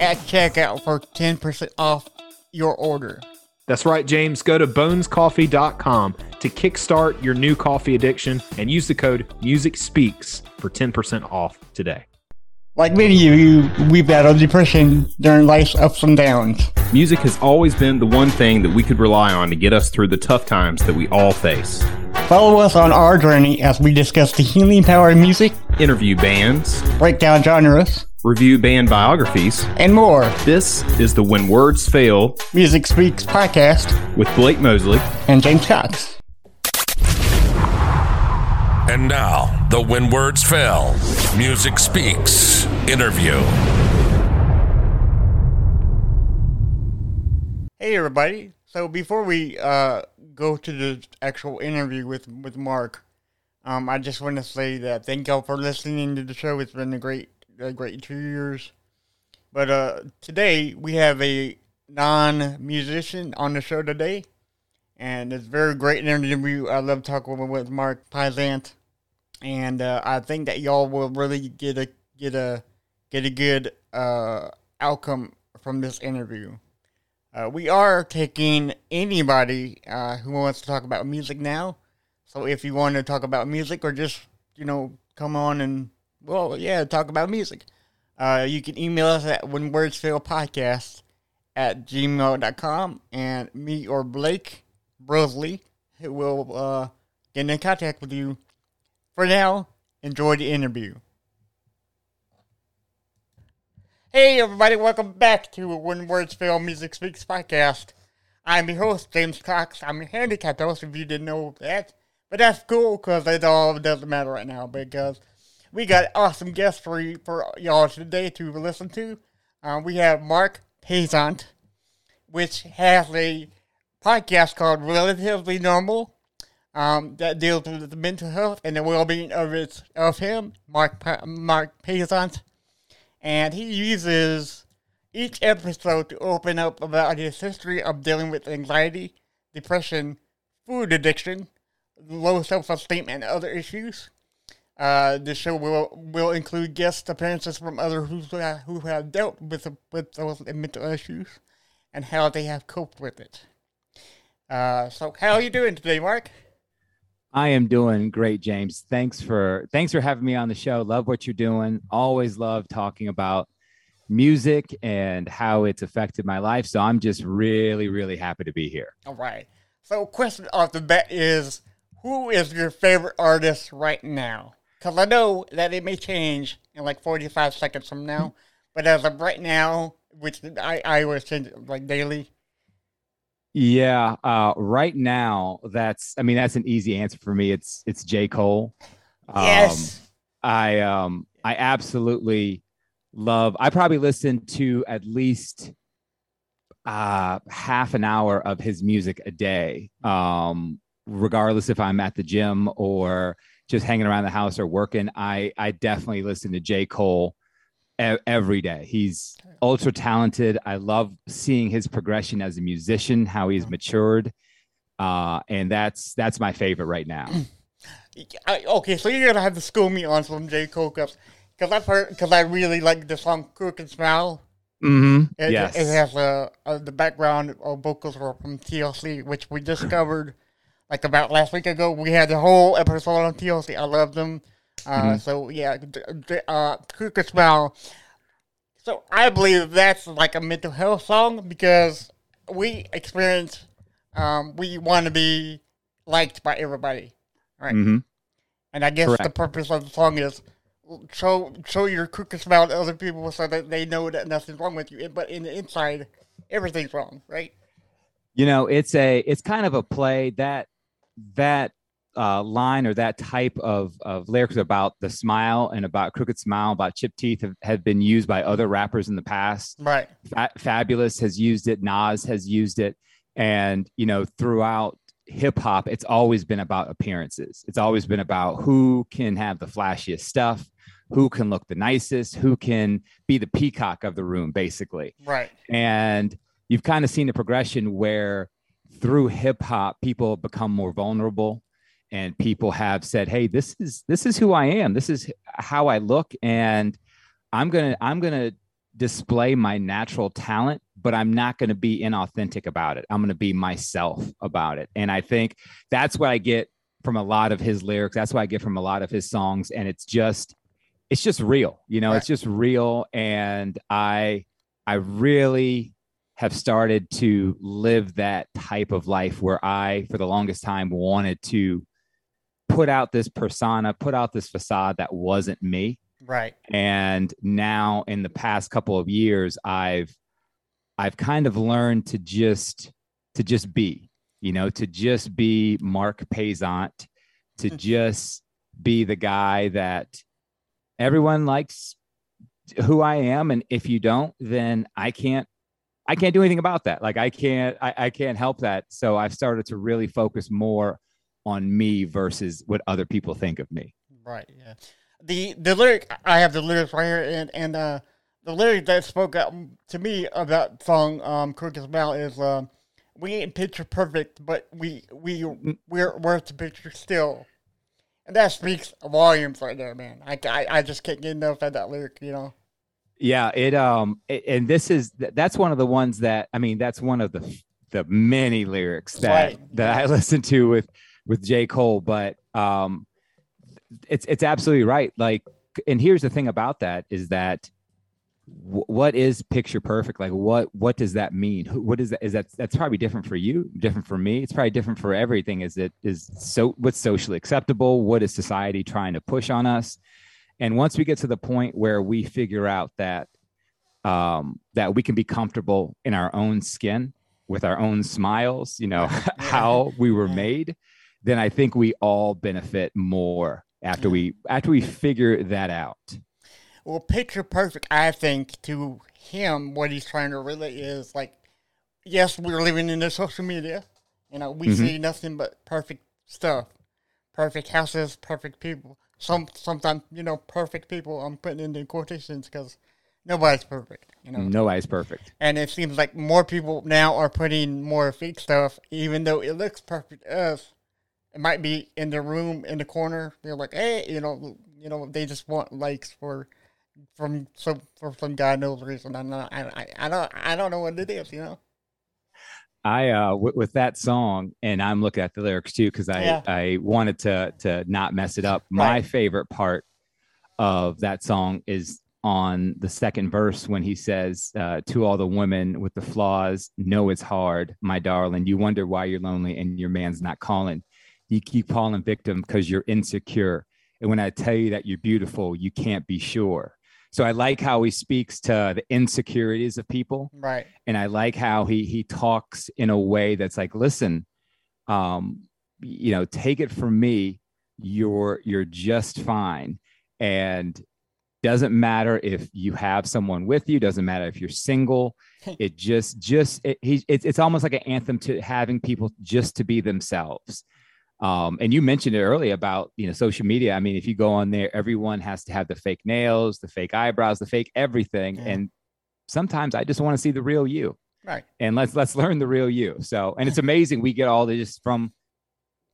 at checkout for 10% off your order. That's right, James. Go to bonescoffee.com to kickstart your new coffee addiction and use the code Music Speaks for 10% off today. Like many of you, we battle depression during life's ups and downs. Music has always been the one thing that we could rely on to get us through the tough times that we all face. Follow us on our journey as we discuss the healing power of music, Interview bands, break down genres, review band biographies. and more. This is the When Words Fail Music Speaks podcast with Blake Mosley. and James Cox. And now, the When Words Fail Music Speaks interview. Hey everybody. So before we uh, go to the actual interview with with Mark, um, I just want to say that thank y'all for listening to the show. It's been a great a great two years. But uh, today we have a non-musician on the show today, and it's very great interview. I love talking with Mark Payzant, and uh, I think that y'all will really get a get a get a good uh, outcome from this interview. Uh, we are taking anybody uh, who wants to talk about music now. So if you want to talk about music or just, you know, come on and, well, yeah, talk about music, uh, you can email us at when words fail podcast at gmail.com and me or Blake Brosley will uh, get in contact with you. For now, enjoy the interview. Hey everybody, welcome back to When Words Fail Music Speaks podcast. I'm your host, James Cox. I'm your handicapped host if you didn't know that. But that's cool because it all doesn't matter right now because we got awesome guests for you, for y'all today to listen to. Uh, we have Mark Payzant, which has a podcast called Relatively Normal um, that deals with the mental health and the well-being of its of him, Mark Mark Payzant and he uses each episode to open up about his history of dealing with anxiety, depression, food addiction, low self-esteem, and other issues. Uh, the show will will include guest appearances from others who have, who have dealt with with those mental issues and how they have coped with it. Uh, so, how are you doing today, Mark? I am doing great, James. Thanks for thanks for having me on the show. Love what you're doing. Always love talking about music and how it's affected my life. So I'm just really, really happy to be here. All right. So, question off the bat is, who is your favorite artist right now? Because I know that it may change in like 45 seconds from now, but as of right now, which I, I always change like daily. Yeah, uh, right now that's I mean that's an easy answer for me. It's it's J Cole. Um, Yes. I um I absolutely love. I probably listen to at least uh half an hour of his music a day. Um regardless if I'm at the gym or just hanging around the house or working, I I definitely listen to J Cole every day. He's ultra talented. I love seeing his progression as a musician, how he's matured. Uh, and that's that's my favorite right now. I, okay, so you're gonna have to school me on some J Cole because I've heard because I really like the song "Crooked Smile." Mm-hmm. It, yes. it has uh, uh, the background of vocals are from TLC, which we discovered like about last week ago. We had the whole episode on TLC. I love them. Uh, Mm-hmm. So yeah, d- d- uh, Crooked Smile. So I believe that's like a mental health song because we experience, um, we want to be liked by everybody, right? Mm-hmm. And I guess the purpose of the song is show show your crooked smile to other people so that they know that nothing's wrong with you. But in the inside, everything's wrong, right? you know it's a it's kind of a play that that uh, line or that type of of lyrics about the smile and about crooked smile about chipped teeth have, have been used by other rappers in the past. Right. Fa- Fabolous has used it. Nas has used it. And you know throughout hip hop it's always been about appearances. It's always been about who can have the flashiest stuff who can look the nicest who can be the peacock of the room basically. Right. and you've kind of seen the progression where through hip hop people become more vulnerable and people have said hey this is this is who i am. This is how i look. And i'm gonna i'm gonna display my natural talent but i'm not gonna be inauthentic about it. I'm gonna be myself about it. And i think that's what i get from a lot of his lyrics. That's what i get from a lot of his songs. And it's just it's just real you know Right. it's just real. And i i really have started to live that type of life where I, for the longest time, wanted to put out this persona, put out this facade that wasn't me. Right. And now, in the past couple of years, I've I've kind of learned to just to just be, you know, to just be Mark Payzant, to hmm. just be the guy that everyone likes who I am. And if you don't, then I can't I can't do anything about that. Like I can't I, I can't help that. So I've started to really focus more on me versus what other people think of me. Right. Yeah. The the lyric I have the lyrics right here, and and uh, the lyric that spoke out to me about song um "Crooked Smile" is um, "We ain't picture perfect, but we we we're worth the picture still," and that speaks volumes right there, man. I, I, I just can't get enough of that lyric, you know. Yeah, it um a- and this is that's one of the ones that I mean that's one of the the many lyrics that Right. that I listen to with with J Cole, but um it's it's absolutely right. Like and here's the thing about that is that w- what is picture perfect? Like what what does that mean? What is that? Is that that's probably different for you, different for me. It's probably different for everything. Is it is so what's socially acceptable? What is society trying to push on us? And once we get to the point where we figure out that um, that we can be comfortable in our own skin with our own smiles, you know, how we were made, then I think we all benefit more after we after we figure that out. Well, picture perfect, I think to him, what he's trying to relate is like, yes, we're living in the social media. You know, we see nothing but perfect stuff, perfect houses, perfect people. Some sometimes you know, perfect people. I'm putting into quotations because nobody's perfect. You know, Nobody's perfect. and it seems like more people now are putting more fake stuff, even though it looks perfect to us. It might be in the room in the corner. They're like, hey, you know, you know, they just want likes for from some for some god knows reason. I don't, I, I, I don't, I don't know what it is. You know, I uh with, with that song, and I'm looking at the lyrics too because I Yeah. I wanted to to not mess it up. My Right. favorite part of that song is on the second verse when he says uh, to all the women with the flaws, "Know it's hard, my darling. You wonder why you're lonely and your man's not calling. You keep falling victim because you're insecure. And when I tell you that you're beautiful, you can't be sure." So I like how he speaks to the insecurities of people right? and I like how he he talks in a way that's like, listen, um, you know, take it from me, you're you're just fine, and doesn't matter if you have someone with you, doesn't matter if you're single. It just just it, he it's it's almost like an anthem to having people just to be themselves. Um, and you mentioned it earlier about you know social media. I mean, if you go on there, everyone has to have the fake nails, the fake eyebrows, the fake everything, Yeah. and sometimes I just want to see the real you Right. and let's let's learn the real you. So, and it's amazing we get all this from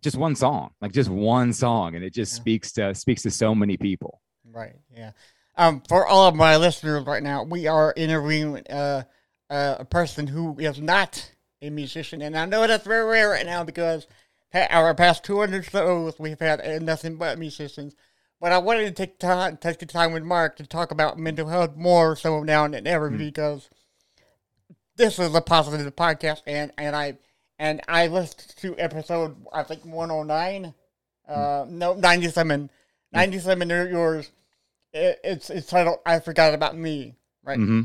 just one song, like just one song, and it just Yeah. speaks to speaks to so many people. Right. Yeah. Um, for all of my listeners right now, we are interviewing uh, uh, a person who is not a musician, and I know that's very rare right now because our past 200 shows we've had uh, nothing but musicians. But I wanted to take time, take the time with Mark to talk about mental health more so now than ever because this is the positive podcast, and and I and I listened to episode I think one oh nine, uh, no ninety seven, ninety seven. Yours, it, it's it's titled "I Forgot About Me," right? hmm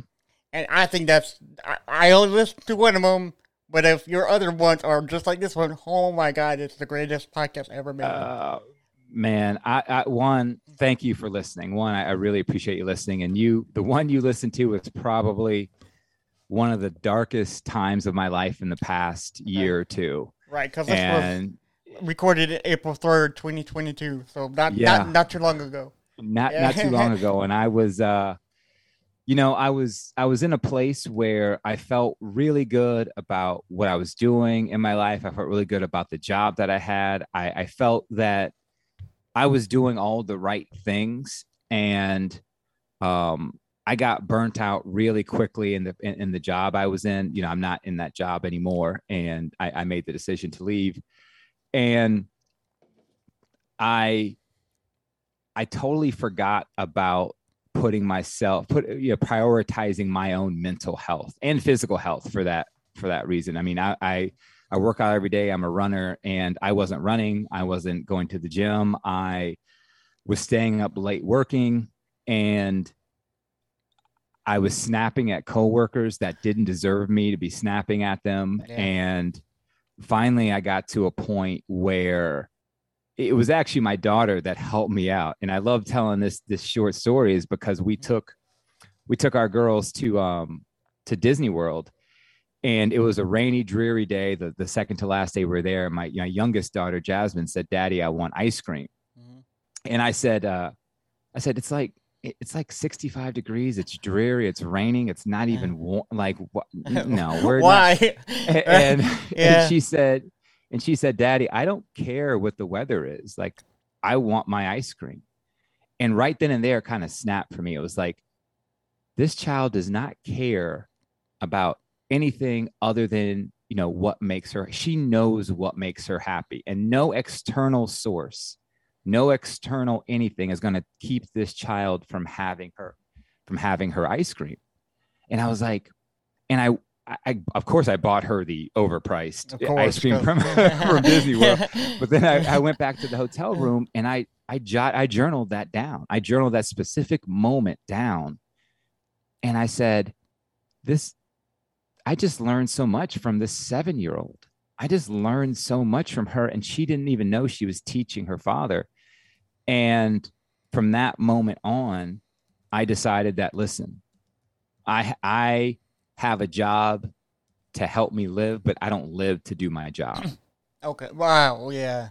And I think that's I, I only listened to one of them, but if your other ones are just like this one, oh my god, it's the greatest podcast ever made. Uh, man, I, I one, thank you for listening. One, I, I really appreciate you listening. And you, the one you listened to was probably one of the darkest times of my life in the past year or two. right, because this And was recorded April third, twenty twenty two, so not Yeah. not not too long ago. not Yeah. not too long ago and i was uh you know i was i was in a place where i felt really good about what i was doing in my life. I felt really good about the job that i had. I i felt that i was doing all the right things and um i got burnt out really quickly in the in, in the job i was in. You know i'm not in that job anymore and i, I made the decision to leave. And i I totally forgot about putting myself put you know prioritizing my own mental health and physical health for that for that reason. I mean, I I, I work out every day. I'm a runner, and I wasn't running. I wasn't going to the gym. I was staying up late working, and I was snapping at coworkers that didn't deserve me to be snapping at them. Yeah. And finally, I got to a point where it was actually my daughter that helped me out. And i love telling this this short story is because we took we took our girls to um to disney world. And it was a rainy dreary day the, the second to last day we were there. My, my youngest daughter jasmine said daddy i want ice cream. Mhm. and i said uh i said it's like it's like 65 degrees. It's dreary. It's raining. It's not even warm like what no we're not, Why? and, and, Yeah. she said and she said daddy i don't care what the weather is. Like i want my ice cream. And right then and there kind of snapped for me. It was like this child does not care about anything other than you know what makes her she knows what makes her happy. And no external source no external anything is going to keep this child from having her from having her ice cream. And i was like and i I, I of course I bought her the overpriced course, ice cream from, from Disney World. But then I, I went back to the hotel room and I I jot I journaled that down. I journaled that specific moment down. And I said, this I just learned so much from this seven year old. I just learned so much from her. And she didn't even know she was teaching her father. And from that moment on, I decided that listen, I I have a job to help me live, but I don't live to do my job. okay. Wow. Yeah.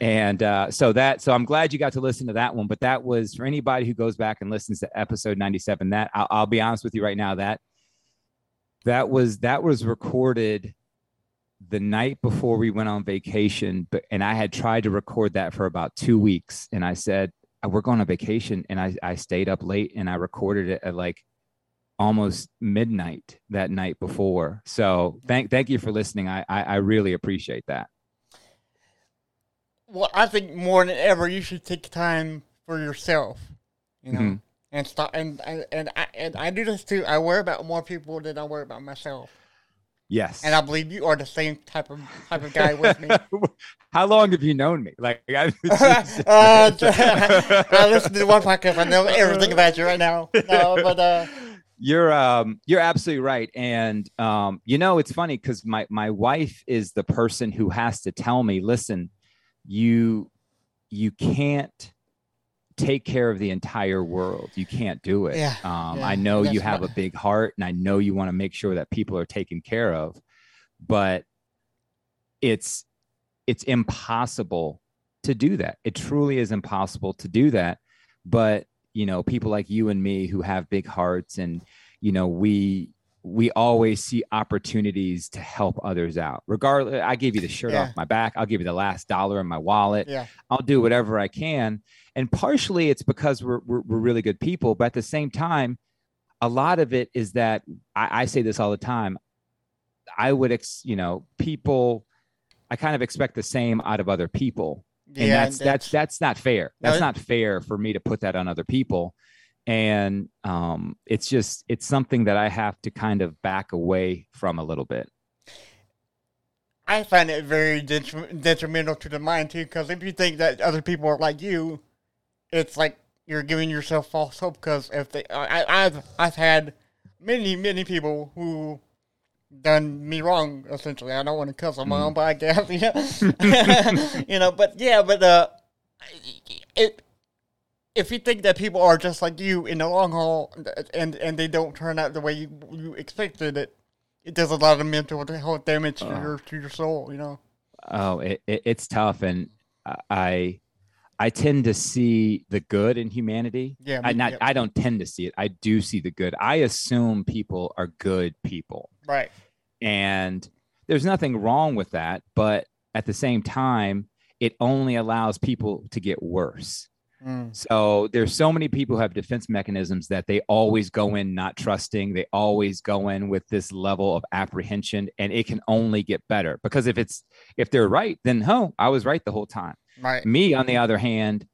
And uh, so that, so I'm glad you got to listen to that one. But that was for anybody who goes back and listens to episode 97. That I'll, I'll be honest with you right now that that was that was recorded the night before we went on vacation. But and I had tried to record that for about two weeks, and I said "Uh, we're going on vacation, and I I stayed up late and I recorded it at like almost midnight that night before. So thank thank you for listening. I I, I really appreciate that. Well, I think more than ever, you should take time for yourself. You know, Mhm. and stop. And and and I and I do this too. I worry about more people than I worry about myself. Yes. And I believe you are the same type of type of guy with me. How long have you known me? Like, I, uh, I listen to one podcast. I know everything about you right now. No, but uh, you're um you're absolutely right, and um you know it's funny because my my wife is the person who has to tell me, listen, you you can't take care of the entire world. You can't do it. Yeah, um, yeah, I know you have what- a big heart, and I know you want to make sure that people are taken care of, but it's it's impossible to do that. It truly is impossible to do that. But you know, people like you and me who have big hearts, and you know, we we always see opportunities to help others out. Regardless, I give you the shirt Yeah. off my back. I'll give you the last dollar in my wallet. yeah, I'll do whatever I can. And partially it's because we're, we're, we're really good people. But at the same time, a lot of it is that I, I say this all the time. I would, ex, you know, people, I kind of expect the same out of other people. Yeah. And that's, that's, that's not fair. That's it- not fair for me to put that on other people. and um, it's just it's something that I have to kind of back away from a little bit. I find it very detri- detrimental to the mind too, because if you think that other people are like you, it's like you're giving yourself false hope. Because if they, I, I've I've had many many people who done me wrong. Essentially, I don't want to cuss on my own podcast, you know. you know, but yeah, but uh, it if you think that people are just like you in the long haul and and they don't turn out the way you, you expected it, it does a lot of mental health damage to your to your soul. You know. Oh, it, it, it's tough, and I I tend to see the good in humanity. Yeah, I not yeah. I don't tend to see it. I do see the good. I assume people are good people. Right. And there's nothing wrong with that. But at the same time, it only allows people to get worse. Mm. So there's so many people who have defense mechanisms that they always go in not trusting. They always go in with this level of apprehension, and it can only get better because if it's if they're right, then oh, I was right the whole time. Right. Me, on the other hand,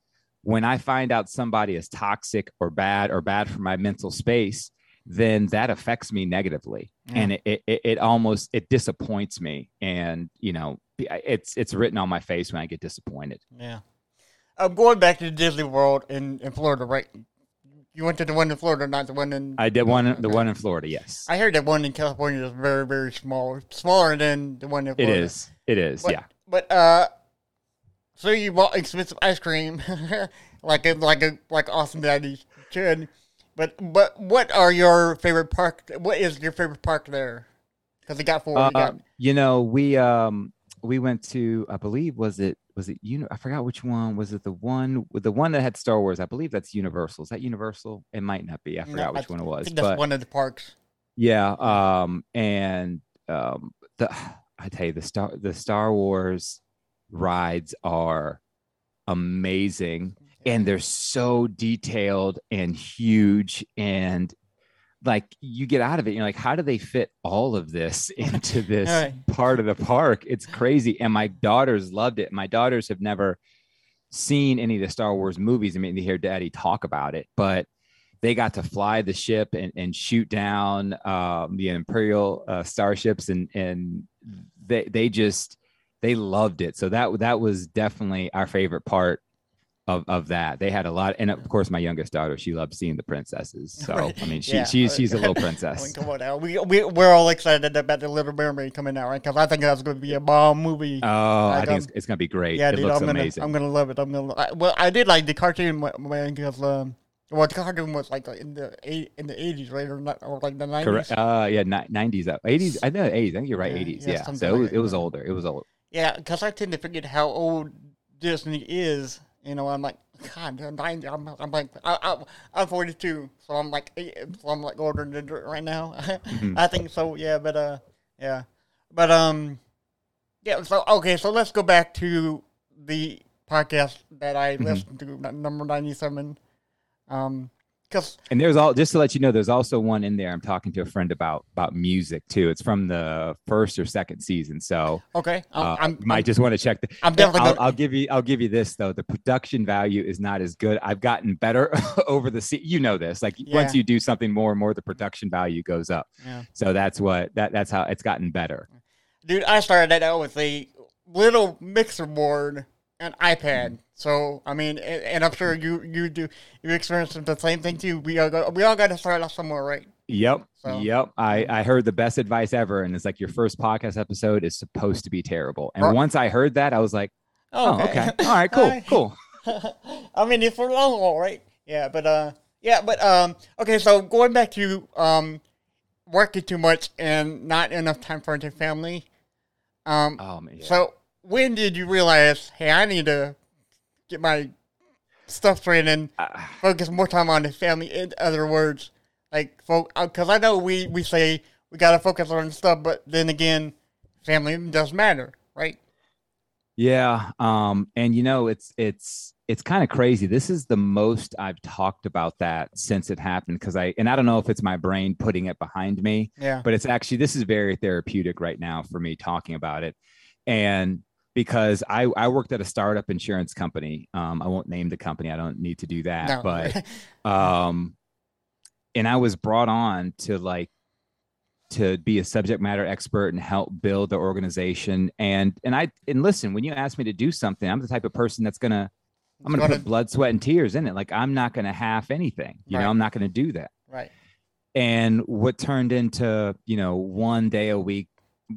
when I find out somebody is toxic or bad or bad for my mental space, then that affects me negatively, and it, it it it almost it disappoints me, and you know it's it's written on my face when I get disappointed. Yeah. I'm going back to Disney World in, in Florida, right? You went to the one in Florida, not the one in. I did one the one in Florida, yes. I heard that one in California is very, very small, smaller than the one in It Florida. is. It is. But, yeah. But uh, so you bought expensive ice cream, like a like a like awesome daddies should. But but what are your favorite park? What is your favorite park there? Because they got four. Uh, you got, you know, we um we went to I believe was it was it you know I forgot which one was it the one with the one that had Star Wars I believe that's Universal is that Universal it might not be I no, forgot I which one it I was think that's but one of the parks. yeah um and um the I tell you the Star the Star Wars rides are amazing and they're so detailed and huge and like you get out of it you're like how do they fit all of this into this Right. part of the park? It's crazy. And my daughters loved it. My daughters have never seen any of the star wars movies. I mean they hear daddy talk about it but they got to fly the ship and, and shoot down um, the imperial uh, starships and and they they just they loved it. So that that was definitely our favorite part of, of that they had a lot and of course my youngest daughter she loved seeing the princesses so Right. i mean she, Yeah. she's she's a little I mean, princess come on now. We, we, we're all excited about the Little Mermaid coming out, right? Because I think that's going to be a bomb movie. oh i think it's, it's gonna be great yeah, it dude, looks I'm gonna, amazing I'm gonna love it. I'm gonna. I, well, I did like the cartoon man because um, well, the cartoon was like in the eight in the eighties, right, or not, or like the nineties. correct uh yeah 90s uh, 80s i know 80s i think you're right Yeah, 80s yeah, yeah, so it was, it was older it was old Yeah, because I tend to forget how old Disney is. You know, I'm like, God, they're 90. I'm, I'm like, I, I'm 42, so I'm like, so I'm like older than dirt right now. Mm-hmm. I think so. Yeah, but uh, yeah, but um, yeah. So okay, so let's go back to the podcast that I Mm-hmm. listened to, number 97. Um, because And there's all just to let you know, there's also one in there. I'm talking to a friend about about music too. It's from the first or second season, so okay, uh, I'm, might I'm, just want to check. The, I'm definitely I'll, gonna- I'll give you. I'll give you this though. The production value is not as good. I've gotten better over the. Se- you know this. Like Yeah. once you do something more and more, the production value goes up. Yeah. So that's what that that's how it's gotten better. Dude, I started that out with a little mixer board and iPad. So I mean, and, and I'm sure you you do you experience the same thing too. We all got, we all got to start off somewhere, right? Yep. So- Yep. I, I heard the best advice ever. And it's like your first podcast episode is supposed to be terrible. And Right. once I heard that, I was like, oh, okay. All right, cool, cool. I mean, it's for long haul, right? Yeah, but uh, yeah, but um, okay. So going back to um, working too much and not enough time for your family. Um, Oh, man. yeah. So when did you realize, hey, I need to get my stuff straight and Uh, focus more time on the family? In other words, like, because I know we we say we gotta focus on stuff, but then again, family does matter, right? Yeah. Um, and you know, it's it's it's kind of crazy. This is the most I've talked about that since it happened. Cause I and I don't know if it's my brain putting it behind me, Yeah. but it's actually this is very therapeutic right now for me talking about it. And because I, I worked at a startup insurance company. Um, I won't name the company. I don't need to do that. No. But um, and I was brought on to like to be a subject matter expert and help build the organization. And and I and listen, when you ask me to do something, I'm the type of person that's gonna I'm gonna Gonna- put blood, sweat, and tears in it. Like I'm not gonna half anything. You Right. know, I'm not gonna do that. Right. And what turned into, you know, one day a week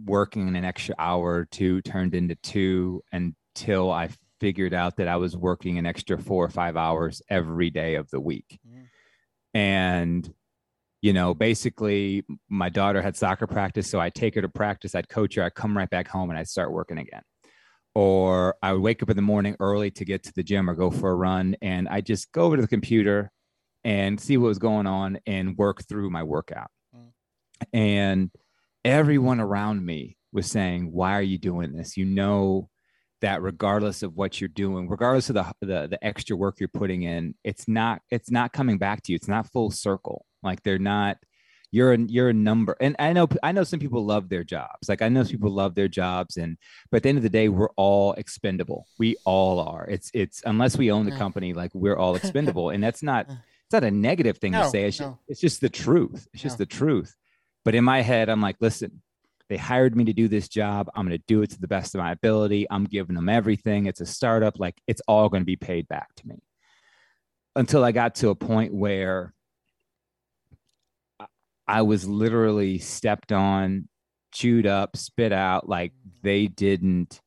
working an extra hour or two turned into two until I figured out that I was working an extra four or five hours every day of the week. Mhm. And, you know, basically my daughter had soccer practice. So I'd take her to practice, I'd coach her, I'd come right back home and I'd start working again. Or I would wake up in the morning early to get to the gym or go for a run. And I just go over to the computer and see what was going on and work through my workout. Mm. And everyone around me was saying, Why are you doing this? You know that regardless of what you're doing, regardless of the, the the extra work you're putting in, it's not it's not coming back to you. It's not full circle. Like they're not you're a, you're a number. And i know i know some people love their jobs. Like i know some people love their jobs. And but at the end of the day we're all expendable. We all are. It's it's unless we own the mm. company like we're all expendable. And that's not mm. it's not a negative thing to say. It's, no. it's just the truth. It's just No. the truth but in my head i'm like listen they hired me to do this job. I'm going to do it to the best of my ability. I'm giving them everything. It's a startup. Like it's all going to be paid back to me. Until i got to a point where I was literally stepped on, chewed up, spit out. Like they didn't.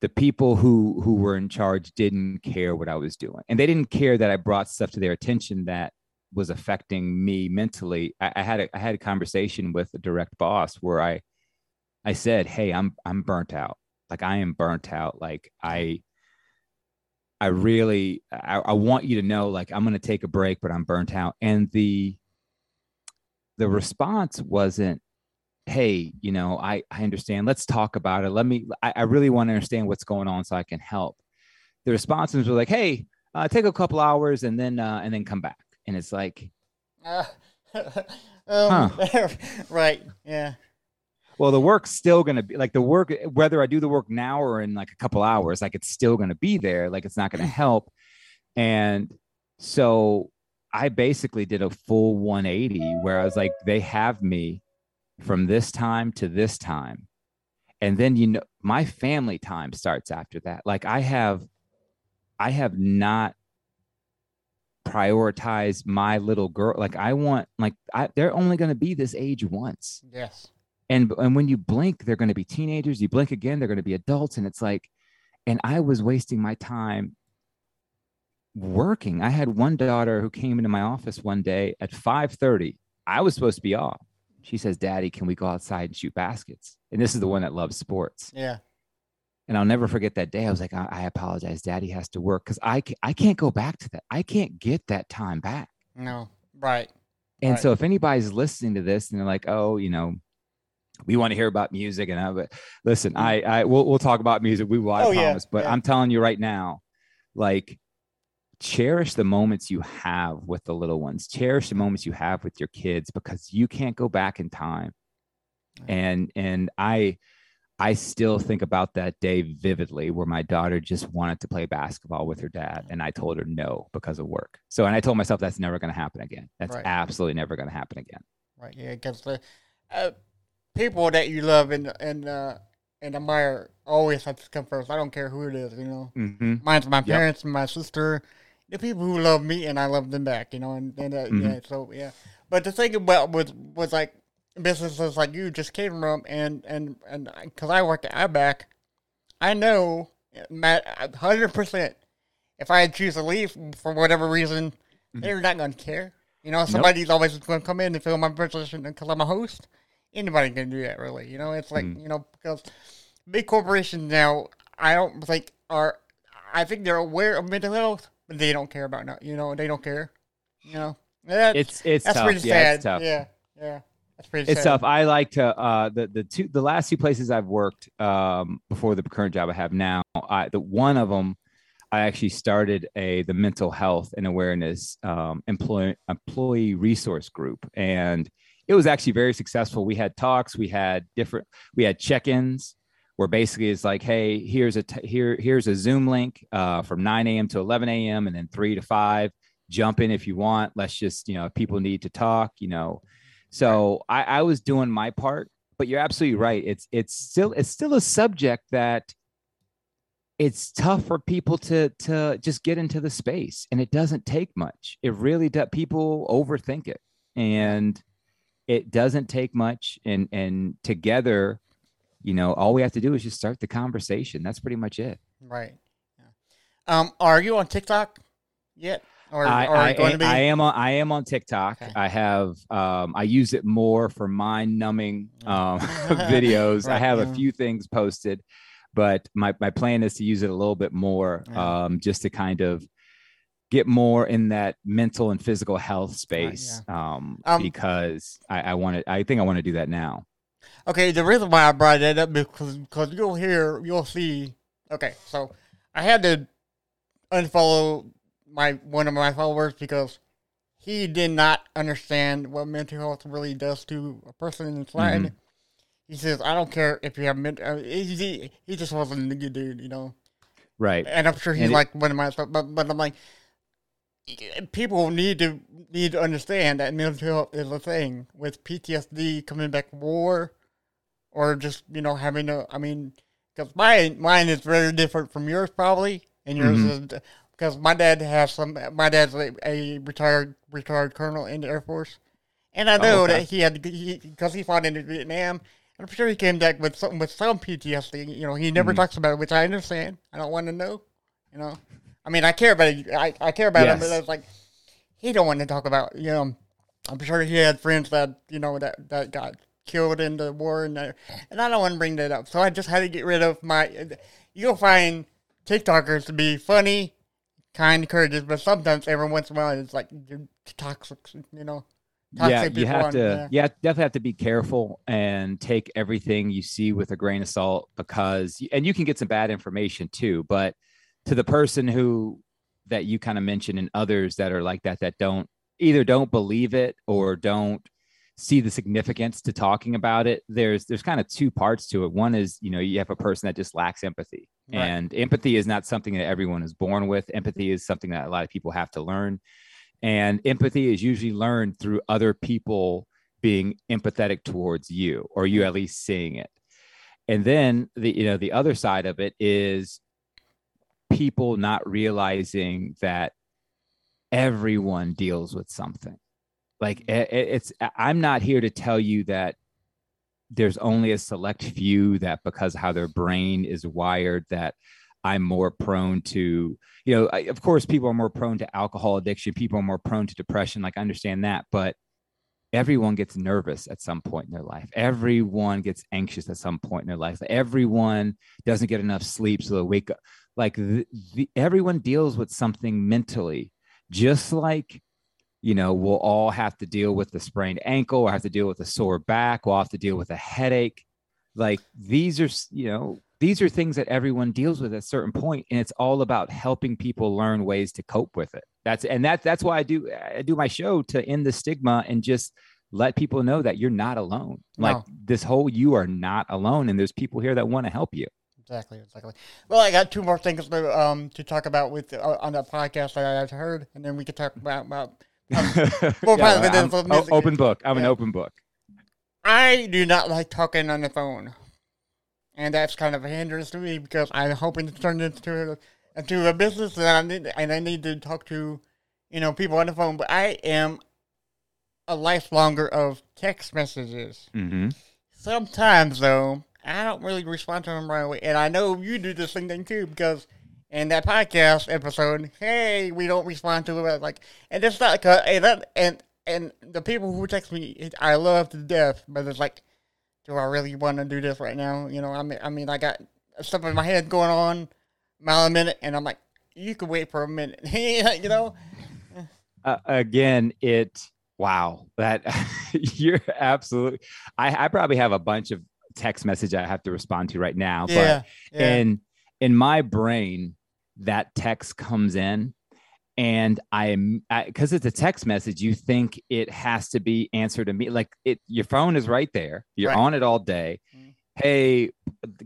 The people who who were in charge didn't care what I was doing, and they didn't care that I brought stuff to their attention that was affecting me mentally. I, I had a I had a conversation with a direct boss where I I said, "Hey, I'm I'm burnt out. Like I am burnt out. Like I." I really, I, I want you to know, like, I'm going to take a break, but I'm burnt out. And the, the response wasn't hey you know i i understand let's talk about it let me i, I really want to understand what's going on so i can help the responses were like hey uh, take a couple hours and then uh, and then come back and it's like Uh, um, right. Yeah. well the work's still going to be like the work whether i do the work now or in like a couple hours like it's still going to be there like it's not going to help and so i basically did a full 180 where i was like they have me from this time to this time and then you know my family time starts after that like i have i have not prioritized my little girl like i want like I, they're only going to be this age once. Yes. and and when you blink they're going to be teenagers. You blink again they're going to be adults. And it's like and i was wasting my time working. I had one daughter who came into my office one day at 5.30 i was supposed to be off. She says daddy can we go outside and shoot baskets? And this is the one that loves sports. Yeah. And i'll never forget that day i was like i, I apologize daddy has to work because I, ca- I can't go back to that i can't get that time back No. Right. and Right. so if anybody's listening to this and they're like, oh, you know, we want to hear about music and I, but listen, I, I, we'll, we'll talk about music. We will, I Mm. Oh, yeah, promise. But yeah. I'm telling you right now, like, cherish the moments you have with the little ones. Cherish the moments you have with your kids because you can't go back in time. And and I, I still think about that day vividly where my daughter just wanted to play basketball with her dad. And I told her no because of work. So, and I told myself that's never going to happen again. That's Right. absolutely never going to happen again. Right. Yeah. Because the uh, people that you love and and uh, and admire always have to come first. I don't care who it is. You know. Mm-hmm. Mine's my parents and my sister, the people who love me, and I love them back. You know, and, and uh, Mhm. yeah, so yeah. But the thing about was was like businesses like you just came from, and and and because I work at IBAC, I know, Matt, hundred percent, if I choose to leave for whatever reason, mm-hmm. they're not going to care. You know, somebody's always going to come in and fill my position because I'm a host. Anybody can do that, really. You know, it's like mm-hmm. you know because big corporations now, I don't think are. I think they're aware of mental health, but they don't care about no. You know, they don't care. You know, that, It's it's that's tough. pretty yeah, sad. Yeah, yeah, that's pretty. It's sad. tough. I like to uh the the two the last two places I've worked um before the current job I have now. I the one of them I actually started a the mental health and awareness um employee employee resource group and it was actually very successful. We had talks, we had different we had check-ins where basically it's like, hey, here's a t- here here's a Zoom link uh, from 9 a.m. to 11 a.m. and then 3 to 5. jump in if you want. Let's just, you know, if people need to talk, you know. So I, I was doing my part, but you're absolutely right. It's it's still it's still a subject that it's tough for people to to just get into the space and it doesn't take much it really does people overthink it and it doesn't take much and and together you know all we have to do is just start the conversation that's pretty much it Right. Yeah. Um, are you on TikTok yet? Or, I, or I, going to be? I am on I am on TikTok. Okay. I have um, I use it more for mind numbing um, videos. I have a few things posted, but my, my plan is to use it a little bit more Yeah. um, just to kind of get more in that mental and physical health space um, Um, because I, I want to I think I want to do that now. Okay, the reason why I brought that up because because you'll hear you'll see. Okay, so I had to unfollow my one of my followers because he did not understand what mental health really does to a person inside. Mhm. He says, "I don't care if you have mental." Uh, he, he just wasn't a good dude, you know. Right. And I'm sure he's And it- like one of my but but I'm like, people need to need to understand that mental health is a thing with PTSD coming back war, or just you know having a. I mean, because mine mine is very different from yours probably, and yours Mhm. is because my dad has some. My dad's a, a retired retired colonel in the Air Force, and I Oh, know okay. that he had because he fought in Vietnam. I'm sure he came back with some with some PTSD. You know, he never Mhm. talks about it, which I understand. I don't want to know. You know, I mean, I care about it. I, I care about him, but it's like he don't want to talk about. You know, I'm sure he had friends that you know that that got killed in the war, and that, and I don't want to bring that up. So I just had to get rid of my. You'll find TikTokers to be funny, kind, courteous, but sometimes every once in a while it's like you're toxic. You know, yeah, you have on- to. yeah. Yeah. definitely have to be careful and take everything you see with a grain of salt because, and you can get some bad information too. But to the person who that you kind of mentioned and others that are like that that don't either don't believe it or don't see the significance to talking about it there's there's kind of two parts to it one is you know you have a person that just lacks empathy Right. and empathy is not something that everyone is born with. Empathy is something that a lot of people have to learn. And empathy is usually learned through other people being empathetic towards you or you at least seeing it. And then the you know the other side of it is people not realizing that everyone deals with something. Like mm-hmm. i- it's i'm not here to tell you that there's only a select few that because how their brain is wired that i'm more prone to you know I, of course people are more prone to alcohol addiction people are more prone to depression like i understand that but everyone gets nervous at some point in their life. Everyone gets anxious at some point in their life. Everyone doesn't get enough sleep so they wake up. Like the, the, everyone deals with something mentally. Just like you know we'll all have to deal with the sprained ankle or have to deal with a sore back we'll have to deal with a headache like these are you know these are things that everyone deals with at a certain point and it's all about helping people learn ways to cope with it that's and that that's why i do i do my show to end the stigma and just let people know that you're not alone like No. this whole you are not alone and there's people here that want to help you Exactly, exactly. Well, I got two more things to um to talk about with uh, on that podcast that I've heard, and then we could talk about about. Um, Well, Yeah, probably I'm- there's a o- music- open book i'm an open book I do not like talking on the phone, and that's kind of a hindrance to me because I'm hoping to turn this into a, into a business that I need, and I need to talk to, you know, people on the phone. But I am a lifelonger of text messages. mm-hmm. Sometimes though, I don't really respond to them right away, and I know you do the same thing too because in that podcast episode, hey, we don't respond to it like, and it's not and that, and and the people who text me, I love to death, but it's like, do I really want to do this right now? You know, I mean, I mean, I got stuff in my head going on, mile a minute, and I'm like, you could wait for a minute, you know. uh, again, it wow that you're absolutely. I, I probably have a bunch of text message I have to respond to right now, Yeah, but yeah, in in my brain, that text comes in, and I am because it's a text message. You think it has to be answered to me. Like it, your phone is right there. You're Right. on it all day. Mhm. Hey,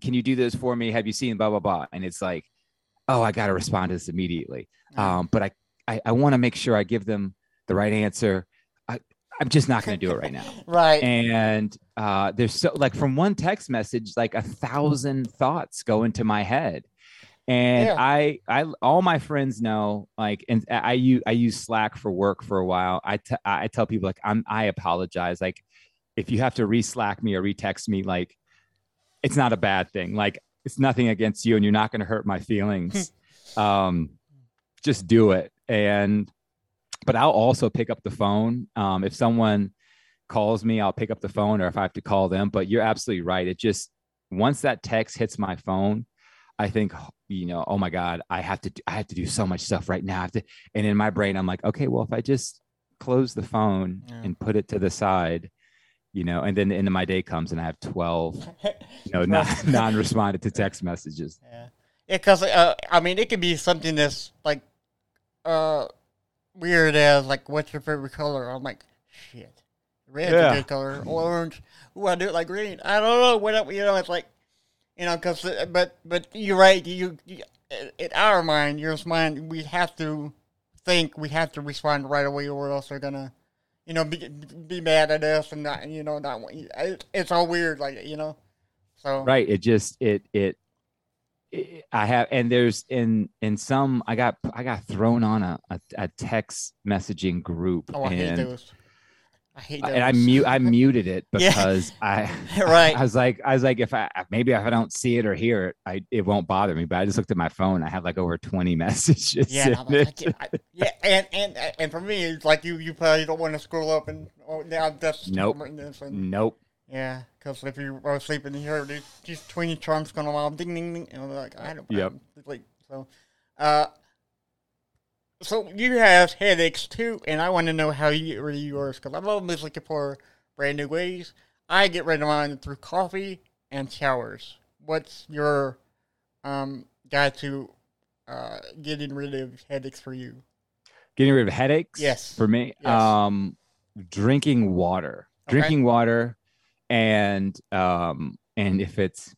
can you do this for me? Have you seen blah blah blah? And it's like, oh, I got to respond to this immediately um, but I I, I want to make sure I give them the right answer. I'm just not going to do it right now. Right. And uh, there's so like from one text message, like a thousand thoughts go into my head. And Yeah. I, I, all my friends know, like, and I use, I use Slack for work for a while. I, t- I tell people like, I'm, I apologize. Like, if you have to re-Slack me or re-text me, like, it's not a bad thing. Like, it's nothing against you, and you're not going to hurt my feelings. um, just do it. And, but I'll also pick up the phone um, if someone calls me. I'll pick up the phone, or if I have to call them. But you're absolutely right. It just once that text hits my phone, I think, you know, oh my God, I have to, do, I have to do so much stuff right now. I have to, and in my brain, I'm like, okay, well, if I just close the phone Yeah. and put it to the side, you know, and then the end of my day comes and I have 12, you know, non, non-responded to text messages. Yeah, yeah, because uh, I mean, it could be something that's like uh weird as like, what's your favorite color? I'm like, shit, red's Yeah. a good color. Orange, ooh, I do it like green. I don't know what up- you know. It's like, you know, because uh, but but you're right. You, you in our mind, your mind, we have to think we have to respond right away, or else they're gonna. You know, be, be mad at us and not, you know, not. want- it- It's all weird, like you know. So Right. It just, it, it, it- I have, and there's in, in some, I got, I got thrown on a, a, a text messaging group Oh, I hate those. I hate those. and I mute, I muted it Yeah. because I, right. I was like, I was like, if I maybe if I don't see it or hear it, I it won't bother me. But I just looked at my phone. I had like over twenty messages. Yeah, like, I I- yeah, and, and and for me, it's like you you probably don't want to scroll up and oh, now that's Nope. Nope. Yeah, because if you are sleeping, hear these, these twenty charms going on, ding ding ding, and I'm like, I don't. Yep. Like so, uh, so you have headaches too, and I want to know how you get rid of yours because I'm always looking for brand new ways. I get rid of mine through coffee and showers. What's your um guide to uh getting rid of headaches for you? Getting rid of headaches. Yes. For me, Yes. um, drinking water. Okay. Drinking water, and um, and if it's,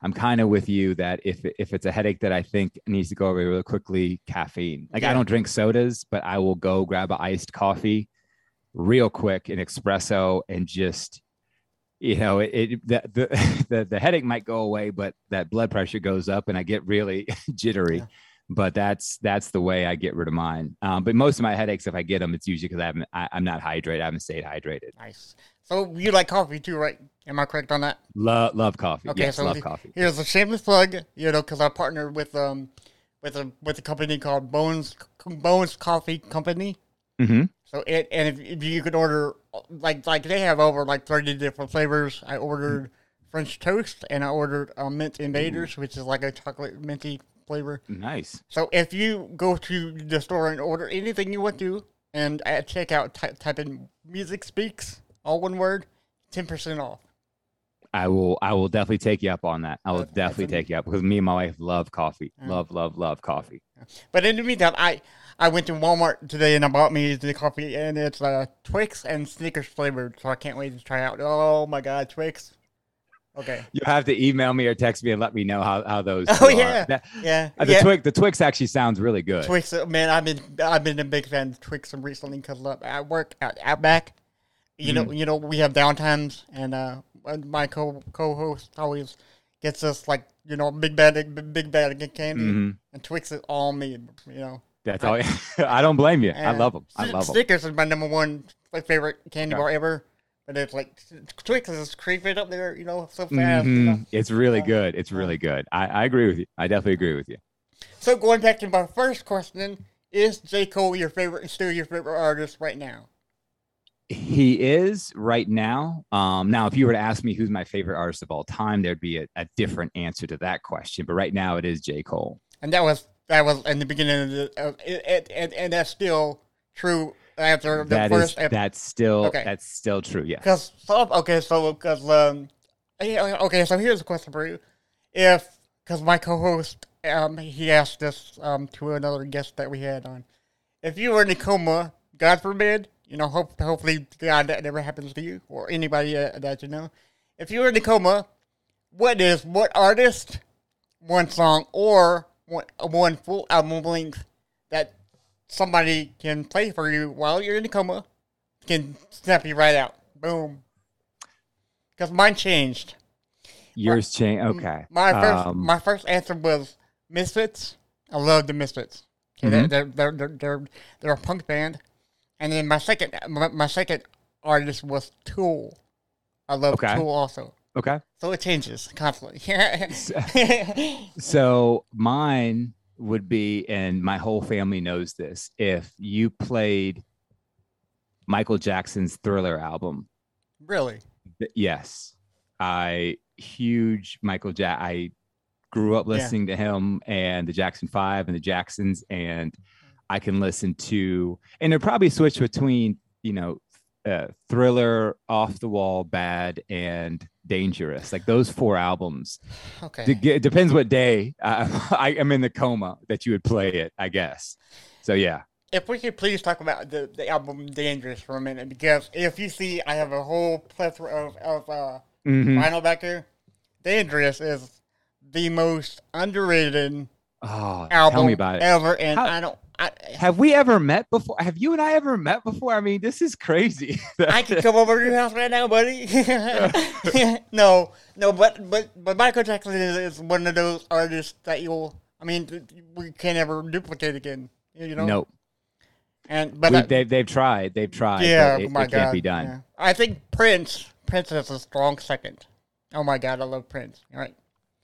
I'm kind of with you that if if it's a headache that I think needs to go away really quickly, caffeine. Like Yeah. I don't drink sodas, but I will go grab an iced coffee, real quick, an espresso, and just you know, it, it the, the the the headache might go away, but that blood pressure goes up, and I get really jittery. Yeah. But that's that's the way I get rid of mine. Um, but most of my headaches, if I get them, it's usually because I haven't I, I'm not hydrated. I haven't stayed hydrated. Nice. So you like coffee too, right? Am I correct on that? Love love coffee. Okay, yes, so love the- coffee. Here's a shameless plug, you know, because I partnered with um with a with a company called Bones Bones Coffee Company. hmm So it and if, if you could order like like they have over like thirty different flavors. I ordered French toast and I ordered uh, mint invaders, which is like a chocolate minty flavor. Nice. So if you go to the store and order anything you want to, and at checkout type in "music speaks" all one word, ten percent off. I will I will definitely take you up on that. I will definitely take you up because me and my wife love coffee. Love love love coffee. But in the meantime, I I went to Walmart today and I bought me the coffee, and it's uh, Twix and Snickers flavored. So I can't wait to try out. Oh my God, Twix! Okay, You have to email me or text me and let me know how, how those. Oh, yeah. That- yeah, uh, the yeah. Twix the Twix actually sounds really good. Twix, uh, man, I've been I've been a big fan of Twix recently because I work at Outback. You know, Mm-hmm. you know, we have downtimes, and uh, my co co-host always gets us like you know big bag big, big bag of candy, Mhm. and Twix is all me. You know, That's all. I don't blame you. I love them. I love them. Snickers is my number one like favorite candy bar ever. But it's like Twix is creeping up there, you know, so fast. you know. It's really Yeah. good. It's really good. I, I agree with you. I definitely agree with you. So going back to my first question, is J. Cole your favorite still your favorite artist right now? He is right now. Um, now, if you were to ask me who's my favorite artist of all time, there'd be a, a different answer to that question. But right now, it is J. Cole. And that was that was in the beginning of the it, and and that's still true after the That is first ep- that's still Okay. that's still true. Yeah. Because so okay, so because um, okay, so here's a question for you: If because my co-host um he asked this um to another guest that we had on, if you were in a coma, God forbid, you know, hope hopefully God that never happens to you or anybody uh, that you know, if you were in a coma, what is what artist, one song or one one full album length that somebody can play for you while you're in a coma, can snap you right out. Boom. Because mine changed. Yours changed. Okay. My first, Um, my first answer was Misfits. I love the Misfits. Okay, Mhm. they're, they're, they're, they're, they're a punk band. And then my second, my, second artist was Tool. I love Okay. Tool also. okay. So it changes constantly. So mine would be, and my whole family knows this. If you played Michael Jackson's Thriller album, really? th- yes, I huge Michael Jack. I grew up Yeah. listening to him and the Jackson Five and the Jacksons, and I can listen to, and it probably switch between you know. Uh, thriller, off the wall, bad, and dangerous. Like those four albums Okay. it ge- depends what day uh, I am in the coma that you would play it, I guess. So yeah, if we could please talk about the, the album Dangerous for a minute, because if you see, I have a whole plethora of, of uh, Mhm. vinyl back here. Dangerous is the most underrated Oh, album tell me about it. ever, and How- I don't. I, Have we ever met before? Have you and I ever met before? I mean, this is crazy. I can come over to your house right now, buddy. no, no, but but but Michael Jackson is, is one of those artists that you'll. I mean, we can't ever duplicate again. You know. nope. And but We- I- they've they've tried. They've tried. yeah, but it, oh my it god, can't be done. yeah. I think Prince. Prince is a strong second. Oh my god, I love Prince. All right.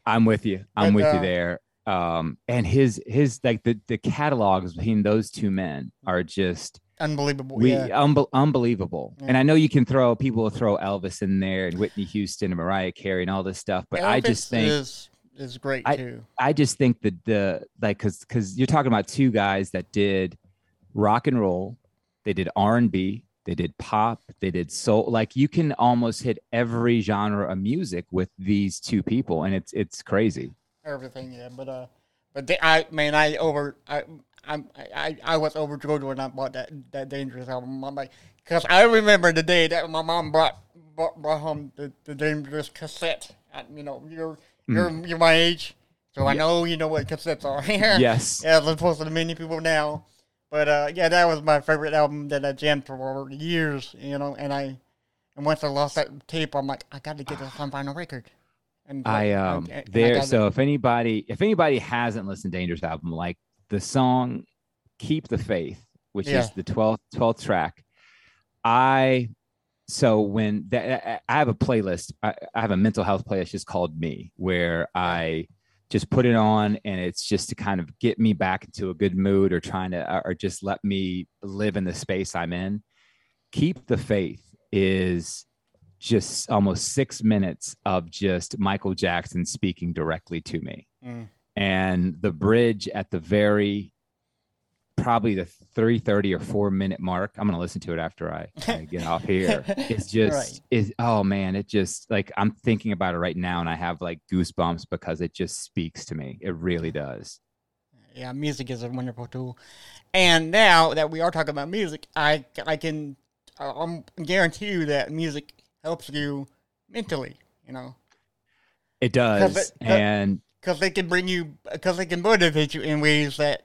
I'm with you. I'm with you uh, there. Um, and his his like the the catalogs between those two men are just Unbelievable. we yeah. unbe- unbelievable. Yeah. And I know you can throw people will throw Elvis in there and Whitney Houston and Mariah Carey and all this stuff, but I just think is is great I- too. I just think that the like because because you're talking about two guys that did rock and roll, they did R and B, they did pop, they did soul. Like you can almost hit every genre of music with these two people, and it's it's crazy. Everything, yeah. But uh, but they, I man, I over I. I'm, I, I was overjoyed when I bought that, that dangerous album. I'm like, because I remember the day that my mom brought brought, brought home the, the dangerous cassette. I, you know, you're you're you're my age, so I know you know what cassettes are. Yes. as opposed to many people now. But uh, yeah, that was my favorite album that I jammed for years. You know, and I and once I lost that tape, I'm like, I got to get this on vinyl record. And I um and- and I there it. so if anybody if anybody hasn't listened to Dangerous album, like the song Keep the Faith, which Yeah. is the 12th 12th track, I so when that I have a playlist, I, I have a mental health playlist just called Me, where I just put it on and it's just to kind of get me back into a good mood or trying to or just let me live in the space I'm in. Keep the Faith is just almost six minutes of just Michael Jackson speaking directly to me. Mm. And the bridge at the very probably the 330 or four minute mark. I'm gonna listen to it after I, I get off here. It's just Right. is oh man, it just like I'm thinking about it right now and I have like goosebumps because it just speaks to me. It really does. Yeah, music is a wonderful tool. And now that we are talking about music, I I can I'm guarantee you that music helps you mentally. You know, It does. it- and because they can bring you because they can motivate you in ways that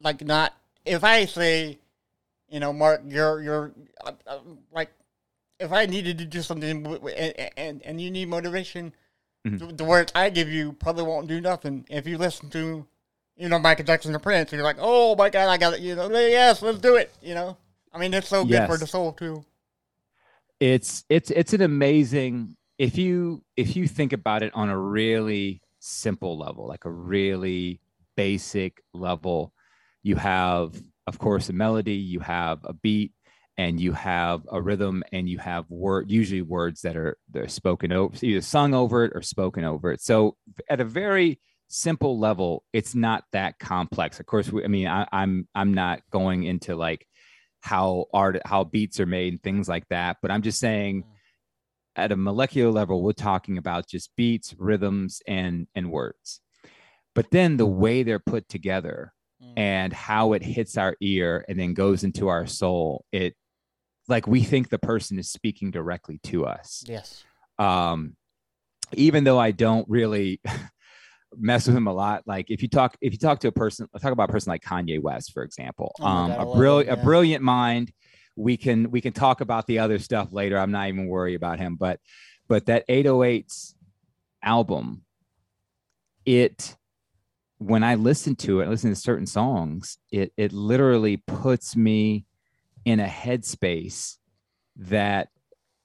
like not if I say, you know, Mark, you're you're uh, uh, like if I needed to do something and and, and you need motivation, Mhm. the, the words I give you probably won't do nothing. If you listen to, you know, Michael Jackson or Prince, you're like, oh my God, I got it. You know, yes, let's do it. You know, I mean, it's so good for the soul too. It's it's it's an amazing if you if you think about it on a really simple level like a really basic level you have of course a melody you have a beat and you have a rhythm and you have word usually words that are they're spoken over either sung over it or spoken over it. So at a very simple level it's not that complex. Of course we, i mean I, i'm i'm not going into like how art how beats are made and things like that but i'm just saying at a molecular level we're talking about just beats rhythms and and words but then the way they're put together Mm. and how it hits our ear and then goes into our soul it like we think the person is speaking directly to us Yes. um even though i don't really mess with him a lot. Like if you talk if you talk to a person, talk about a person like Kanye West, for example, Oh um, God, I a brilliant him, a brilliant mind. We can we can talk about the other stuff later. I'm not even worried about him, but but that 808s album, it when I listen to it, listen to certain songs, it it literally puts me in a headspace that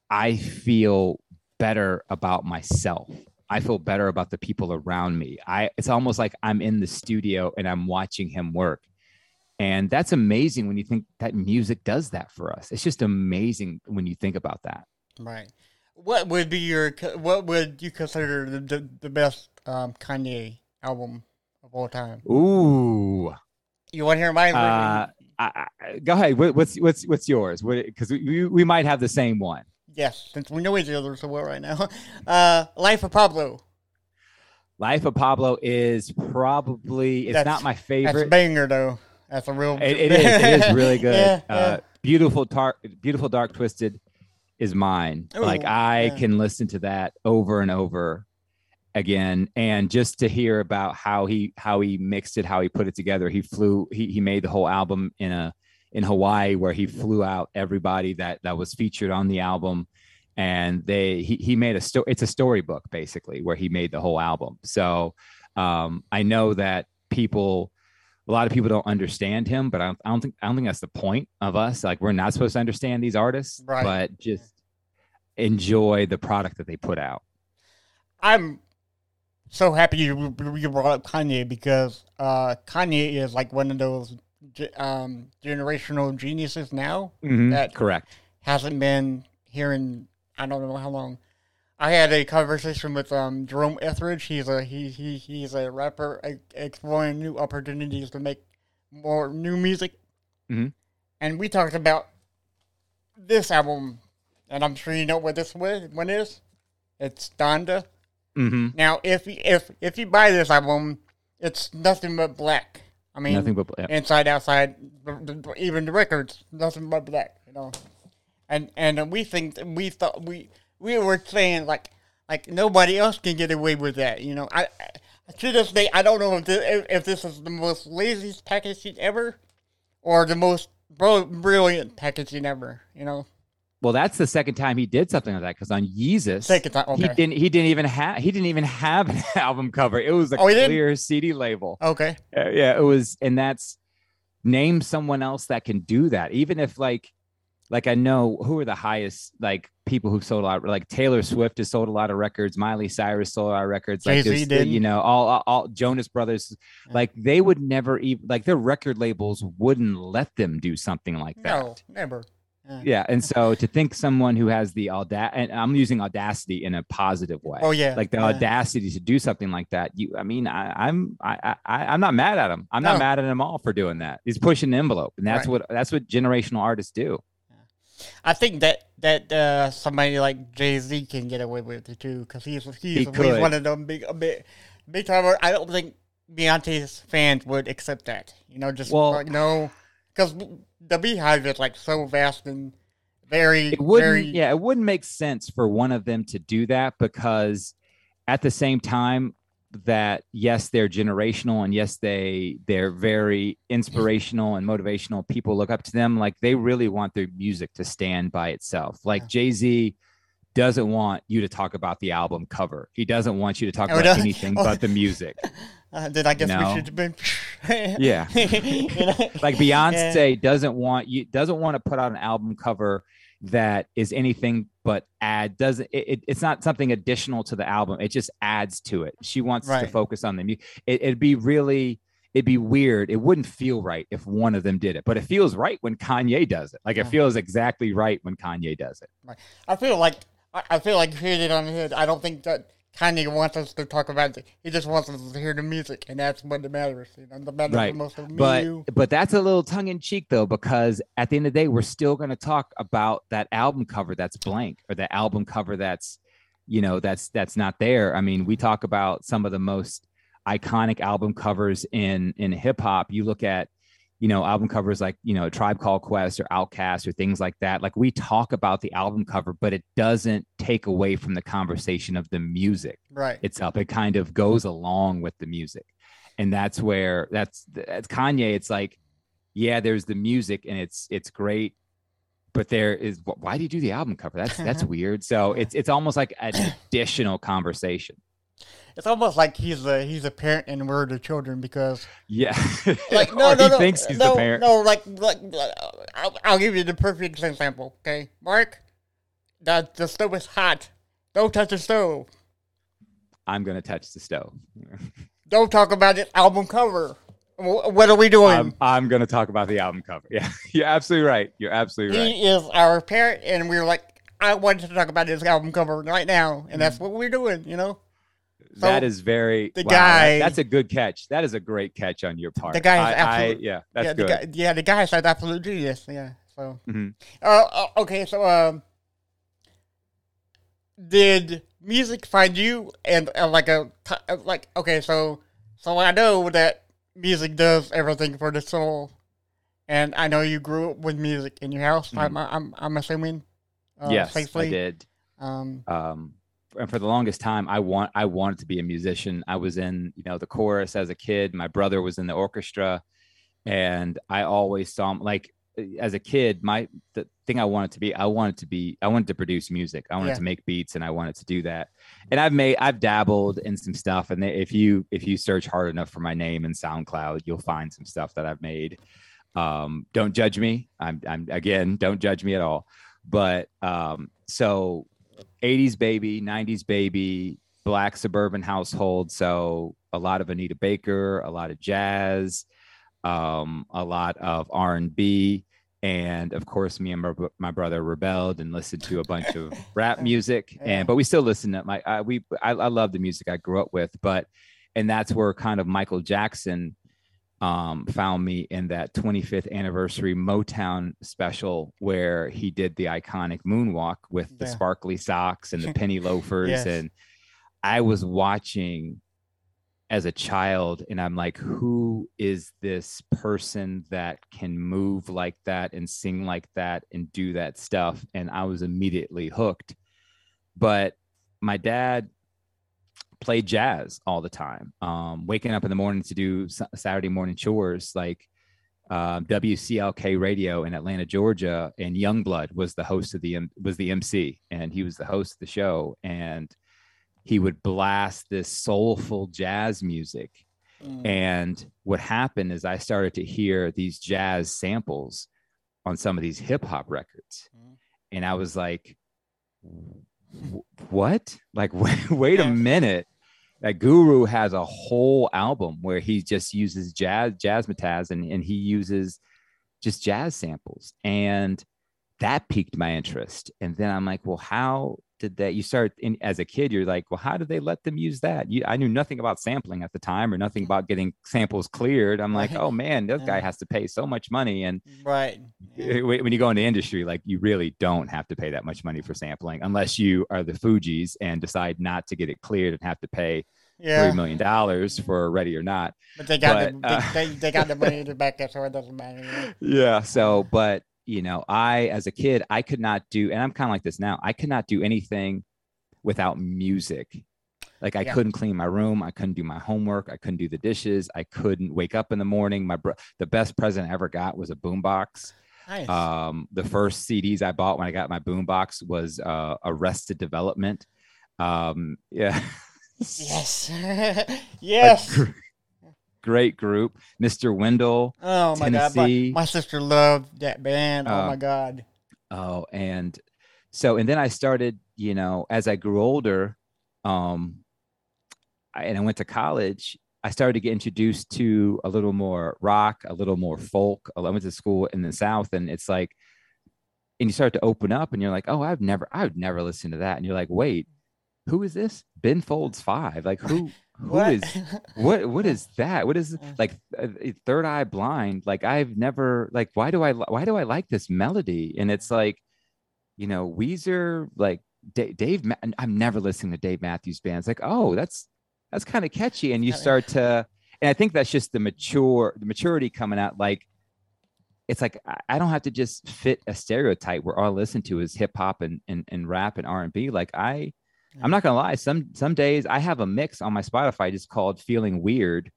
I feel better about myself. I feel better about the people around me. I it's almost like I'm in the studio and I'm watching him work. And that's amazing when you think that music does that for us. It's just amazing when you think about that. Right. What would be your what would you consider the the, the best um, Kanye album of all time? Ooh. You want to hear my? Uh, I, I, go ahead. What, what's what's what's yours? Because we, we we might have the same one. Yes, since we know each other so well right now. Uh, Life of Pablo. Life of Pablo is probably it's That's- not my That's a favorite. banger though. That's a real. It, it is. It is really good. yeah, uh, beautiful, dark, beautiful, dark, twisted is mine. like I yeah. can listen to that over and over again, and just to hear about how he how he mixed it, how he put it together. He flew. He he made the whole album in a in Hawaii where he flew out everybody that that was featured on the album. And they he, he made a story. It's a storybook basically where he made the whole album. So um, I know that people a lot of people don't understand him, but I don't, I don't think I don't think that's the point of us. Like we're not supposed to understand these artists, Right. but just enjoy the product that they put out. I'm so happy you you brought up Kanye because uh, Kanye is like one of those um, generational geniuses now That- Correct. hasn't been here in I don't know how long. I had a conversation with um, Jerome Etheridge. He's a he, he he's a rapper exploring new opportunities to make more new music. Mhm. And we talked about this album, and I'm sure you know what this one is. It's Donda. hmm Now, if you- if if you buy this album, it's nothing but black. I mean, Nothing but yeah. inside, outside, even the records, nothing but black. You know, and and we think we thought we we were saying like like nobody else can get away with that. You know, I, I to this day I don't know if this, if, this is the most laziest packaging ever, or the most brilliant packaging ever. You know, Well, that's the second time he did something like that because on Yeezus, second time. he didn't he didn't even have he didn't even have an album cover. It was a Oh, he didn't? clear CD label. okay, Uh, yeah, it was, and that's name someone else that can do that. Even if like, like I know who are the highest like people who've sold a lot. Like Taylor Swift has sold a lot of records. Miley Cyrus sold a lot of records. Like Jay-Z there's, did. you know, all, all all Jonas Brothers. Like they would never even like their record labels wouldn't let them do something like that. no, never. Yeah, and so to think someone who has the audacity, and I'm using audacity in a positive way Oh yeah, like the yeah. audacity to do something like that. You, I mean, I, I'm, I, I, I'm not mad at him. I'm not mad at him all for doing that. He's pushing the envelope, and that's Right. what that's what generational artists do. I think that that uh, somebody like Jay Z can get away with it too, because he's he's, He he's one of them big a big big time. I don't think Beyonce's fans would accept that. You know, just Well- like no, because the Beyhive is like so vast and very It wouldn't, very yeah, it wouldn't make sense for one of them to do that because at the same time that yes, they're generational and yes, they they're very inspirational and motivational. People look up to them. Like they really want their music to stand by itself. Like Jay Z doesn't want you to talk about the album cover. He doesn't want you to talk Oh, about anything oh. but the music. Uh, then I guess No. we should have been. Yeah. You know? like Beyonce doesn't want you doesn't want to put out an album cover that is anything but add doesn't it, it- it's not something additional to the album it just adds to it she wants to focus on them music it, it'd be really it'd be weird it wouldn't feel right if one of them did it but it feels right when kanye does it like it feels exactly right when kanye does it I feel like I feel like you hit it on the head. I don't think that Kanye wants us to talk about it. He just wants us to hear the music, and that's what matters. You know, the matters Right. most of me, but you. but that's a little tongue in cheek though because at the end of the day we're still going to talk about that album cover that's blank or the album cover that's you know that's that's not there i mean we talk about some of the most iconic album covers in in hip hop you look at you know, album covers like, you know, Tribe Called Quest or Outkast or things like that. Like we talk about the album cover, but it doesn't take away from the conversation of the music Right. itself. It kind of goes along with the music. And that's where that's that's Kanye. It's like, yeah, there's the music and it's it's great, but there is why do you do the album cover? That's that's weird. So it's it's almost like an additional conversation. It's almost like he's a he's a parent and we're the children because Yeah. like no no he no thinks he's no, the parent. no like like I'll, I'll give you the perfect example. Okay, Mark, the the stove is hot. Don't touch the stove. I'm gonna touch the stove. Don't talk about this album cover. What are we doing? I'm, I'm gonna talk about the album cover. Yeah, you're absolutely right. You're absolutely right. He is our parent, and we're like, I wanted to talk about this album cover right now, and that's mm. what we're doing. You know, that is very the wow, that- guy- that's a good catch. That is a great catch on your part. The guy is I- I- absolute- yeah, that's yeah, good. the guy, yeah, the guy is an absolute genius. Yeah. So, Mhm. uh, uh, okay, so um, did music find you and uh, like a uh, like okay, so so I know that music does everything for the soul, and I know you grew up with music in your house. I'm I'm I'm assuming. Uh, Mm-hmm. yes, safely. I did. Um, um and for the longest time i want i wanted to be a musician. I was in you know the chorus as a kid. My brother was in the orchestra. And i always saw him like as a kid my the thing i wanted to be i wanted to be i wanted to produce music. I wanted Yeah. to make beats and i wanted to do that. And i've made i've dabbled in some stuff. And if you if you search hard enough for my name in soundcloud you'll find some stuff that i've made. Um don't judge me. I'm i'm again don't judge me at all. But um so 80s baby 90s baby black suburban household. So a lot of anita baker a lot of jazz um, a lot of r&b and of course me and my, my brother rebelled and listened to a bunch of rap music. And but we still listen to my I, we I, I love the music i grew up with. But and that's where kind of michael jackson um, found me in that 25th anniversary Motown special where he did the iconic moonwalk with the Yeah. sparkly socks and the penny loafers. Yes. And I was watching as a child, and I'm like, who is this person that can move like that and sing like that and do that stuff? And I was immediately hooked. But my dad played jazz all the time. Um, waking up in the morning to do Saturday morning chores, like um, WCLK radio in Atlanta, Georgia, and Youngblood was the host of the was the MC, and he was the host of the show, and he would blast this soulful jazz music. mm, And what happened is I started to hear these jazz samples on some of these hip hop records. Mhm. And I was like, "Wh- what? Like, wait, wait a minute. That Guru has a whole album where he just uses jazz, jazzmatazz, and, and he uses just jazz samples. And that piqued my interest. And then I'm like, well, how did that? You start in, as a kid, you're like, well, how did they let them use that? You, I knew nothing about sampling at the time or nothing about getting samples cleared. I'm like, Right. oh man, this guy has to pay so much money. And right. uh, when you go into industry, like you really don't have to pay that much money for sampling unless you are the Fugees and decide not to get it cleared and have to pay Yeah. three million dollars for ready or not. But they got But, the, uh, they, they, they got the money to back up, so it doesn't matter. Yeah. So, but you know, I as a kid, I could not do, and I'm kind of like this now. I could not do anything without music. Like I Yeah. couldn't clean my room, I couldn't do my homework, I couldn't do the dishes, I couldn't wake up in the morning. My bro- the best present I ever got was a boombox. Nice. Um, the first CDs I bought when I got my boombox was uh, Arrested Development. Um, yeah. yes. yes. Great group. Mr. Wendal. Oh my god, my, my sister loved that band. oh Uh, my god. Oh, and so and then I started, you know, as I grew older, um, I, and I went to college. I started to get introduced to a little more rock, a little more folk. I went to school in the South, and it's like, and you start to open up, and you're like, oh, I've never, I would never listen to that, and you're like, wait, who is this? Ben Folds Five, like who? Who What? is what what is that what is Mm. like uh, third eye blind like i've never like why do i why do i like this melody and it's like you know weezer like Da- dave Ma- i'm never listening to dave matthews bands like oh that's that's kind of catchy and you start to and i think that's just the mature the maturity coming out like it's like I- I don't have to just fit a stereotype where all I listen to is hip hop and, and and rap and R and B. Like I, I'm not gonna lie. Some some days I have a mix on my Spotify just called "Feeling Weird,"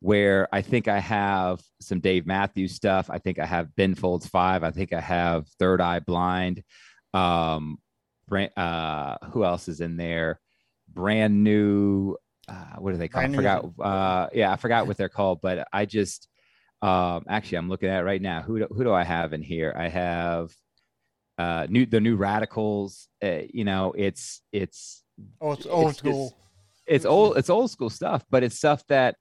where I think I have some Dave Matthews stuff. I think I have Ben Folds Five. I think I have Third Eye Blind. Um, uh, who else is in there? Brand new. Uh, what are they called? I forgot. Uh, yeah, I forgot what they're called. But I just um, actually I'm looking at it right now. Who do, who do I have in here? I have uh, new the new Radicals. Uh, you know, it's it's oh, it's old it's- school. it's old it's old school stuff, but it's stuff that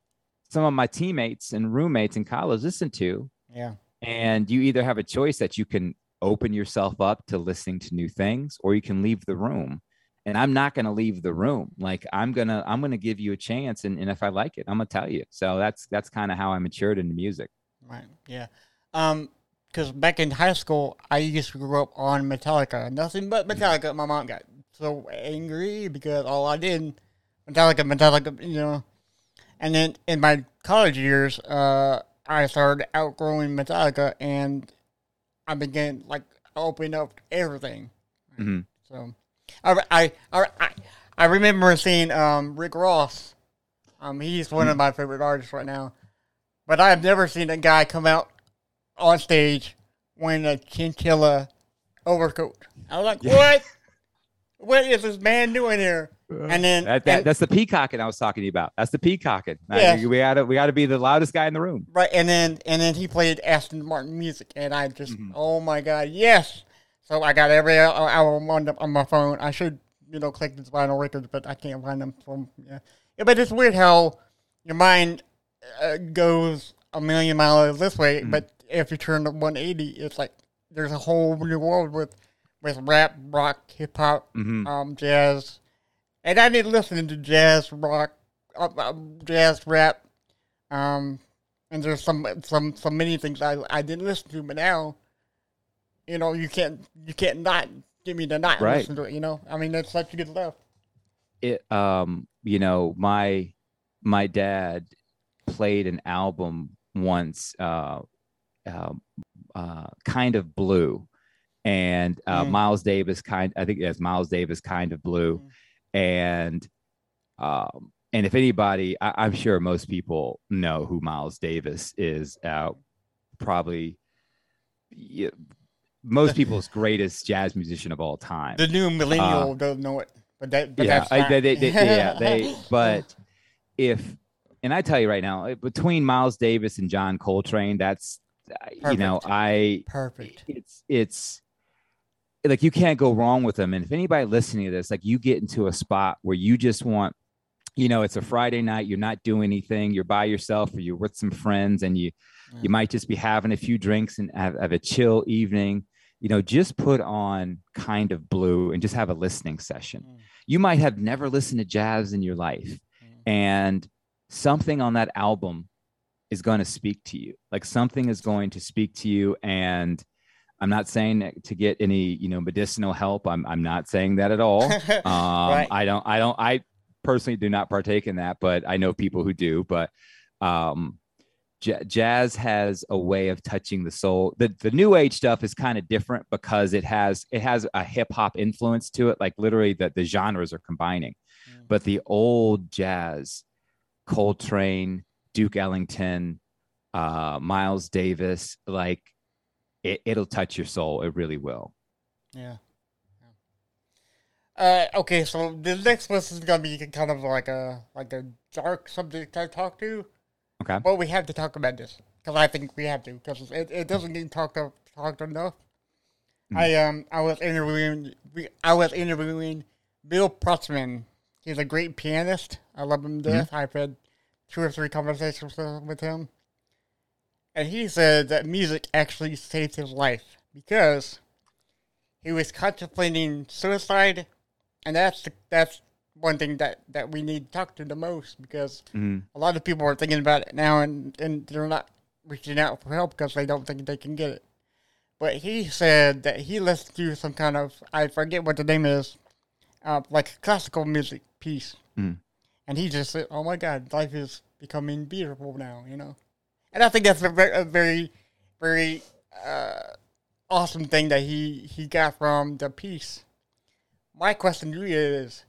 some of my teammates and roommates in college listen to. yeah. And you either have a choice that you can open yourself up to listening to new things, or you can leave the room. And I'm not going to leave the room. Like I'm gonna I'm gonna give you a chance, and, and if I like it, I'm gonna tell you. So that's that's kind of how I matured into music. Right. Yeah. Um, because back in high school, I used to grow up on Metallica. Nothing but Metallica. My mom got so angry because all I did, Metallica, Metallica, you know. And then in my college years, uh, I started outgrowing Metallica, and I began like opening up everything. Mhm. So, I, I, I, I, I remember seeing um, Rick Ross. Um, he's one of my favorite artists right now. But I've never seen a guy come out on stage wearing a chinchilla overcoat. I was like, what? What is this man doing here? And then That, that, and- that's the peacocking I was talking to you about. That's the peacocking. Uh, Yeah. we gotta we gotta be the loudest guy in the room. right, and then and then he played Aston Martin music, and I just, Mm-hmm. oh my god, yes! So I got every album on the, on my phone. I should, you know, click this vinyl records, but I can't find them. From yeah, yeah but it's weird how your mind uh, goes a million miles this way, Mm-hmm. but if you turn to 180, it's like there's a whole new world with with rap, rock, hip hop, Mhm. um, jazz, and I didn't listen to jazz, rock, uh, um, jazz, rap, um, and there's some some so many things I I didn't listen to, but now, you know, you can't you can't not give me the not Right. listen to it. You know, I mean, that's such good stuff. it um you know my my dad played an album once uh, uh, uh kind of blue and uh Mhm. miles davis kind i think it's miles davis kind of blue and um and if anybody I, i'm sure most people know who miles davis is uh probably yeah, most people's greatest jazz musician of all time The new millennial doesn't know it, but that but yeah, that's I, they, they, they, yeah, they. But if, and I tell you right now, between Miles Davis and John Coltrane, that's, uh, you know, I, perfect. it's, it's like you can't go wrong with them. And if anybody listening to this, like you get into a spot where you just want, you know, it's a Friday night, you're not doing anything, you're by yourself, or you're with some friends, and you, you might just be having a few drinks and have, have a chill evening. You know, just put on kind of blue and just have a listening session. Mm. You might have never listened to jazz in your life, and something on that album is going to speak to you. Like something is going to speak to you. And I'm not saying to get any, you know, medicinal help. I'm, I'm not saying that at all. Um, Right. I don't, I don't, I personally do not partake in that, but I know people who do. But um, j- jazz has a way of touching the soul. The the new age stuff is kind of different because it has it has a hip hop influence to it. Like literally, the the genres are combining. But the old jazz, Coltrane, Duke Ellington, uh, Miles Davis, like it, it'll touch your soul. It really will. Yeah. Uh, okay, so the next list is gonna be kind of like a like a dark subject I talk to. Okay. But we have to talk about this because I think we have to because it, it doesn't get talked of, talked enough. I um I was interviewing we- I was interviewing Bill Prutzman. He's a great pianist. I love him to death. I've had two or three conversations with- him, and he said that music actually saved his life because he was contemplating suicide, and that's the, that's one thing that, that we need to talk to the most because Mhm. a lot of people are thinking about it now and, and they're not reaching out for help because they don't think they can get it. But he said that he listened to some kind of I forget what the name is, uh, like classical music piece, Mhm. And he just said, "Oh my God, life is becoming beautiful now," you know. And I think that's a very, a very, very uh, awesome thing that he he got from the piece. My question to you is: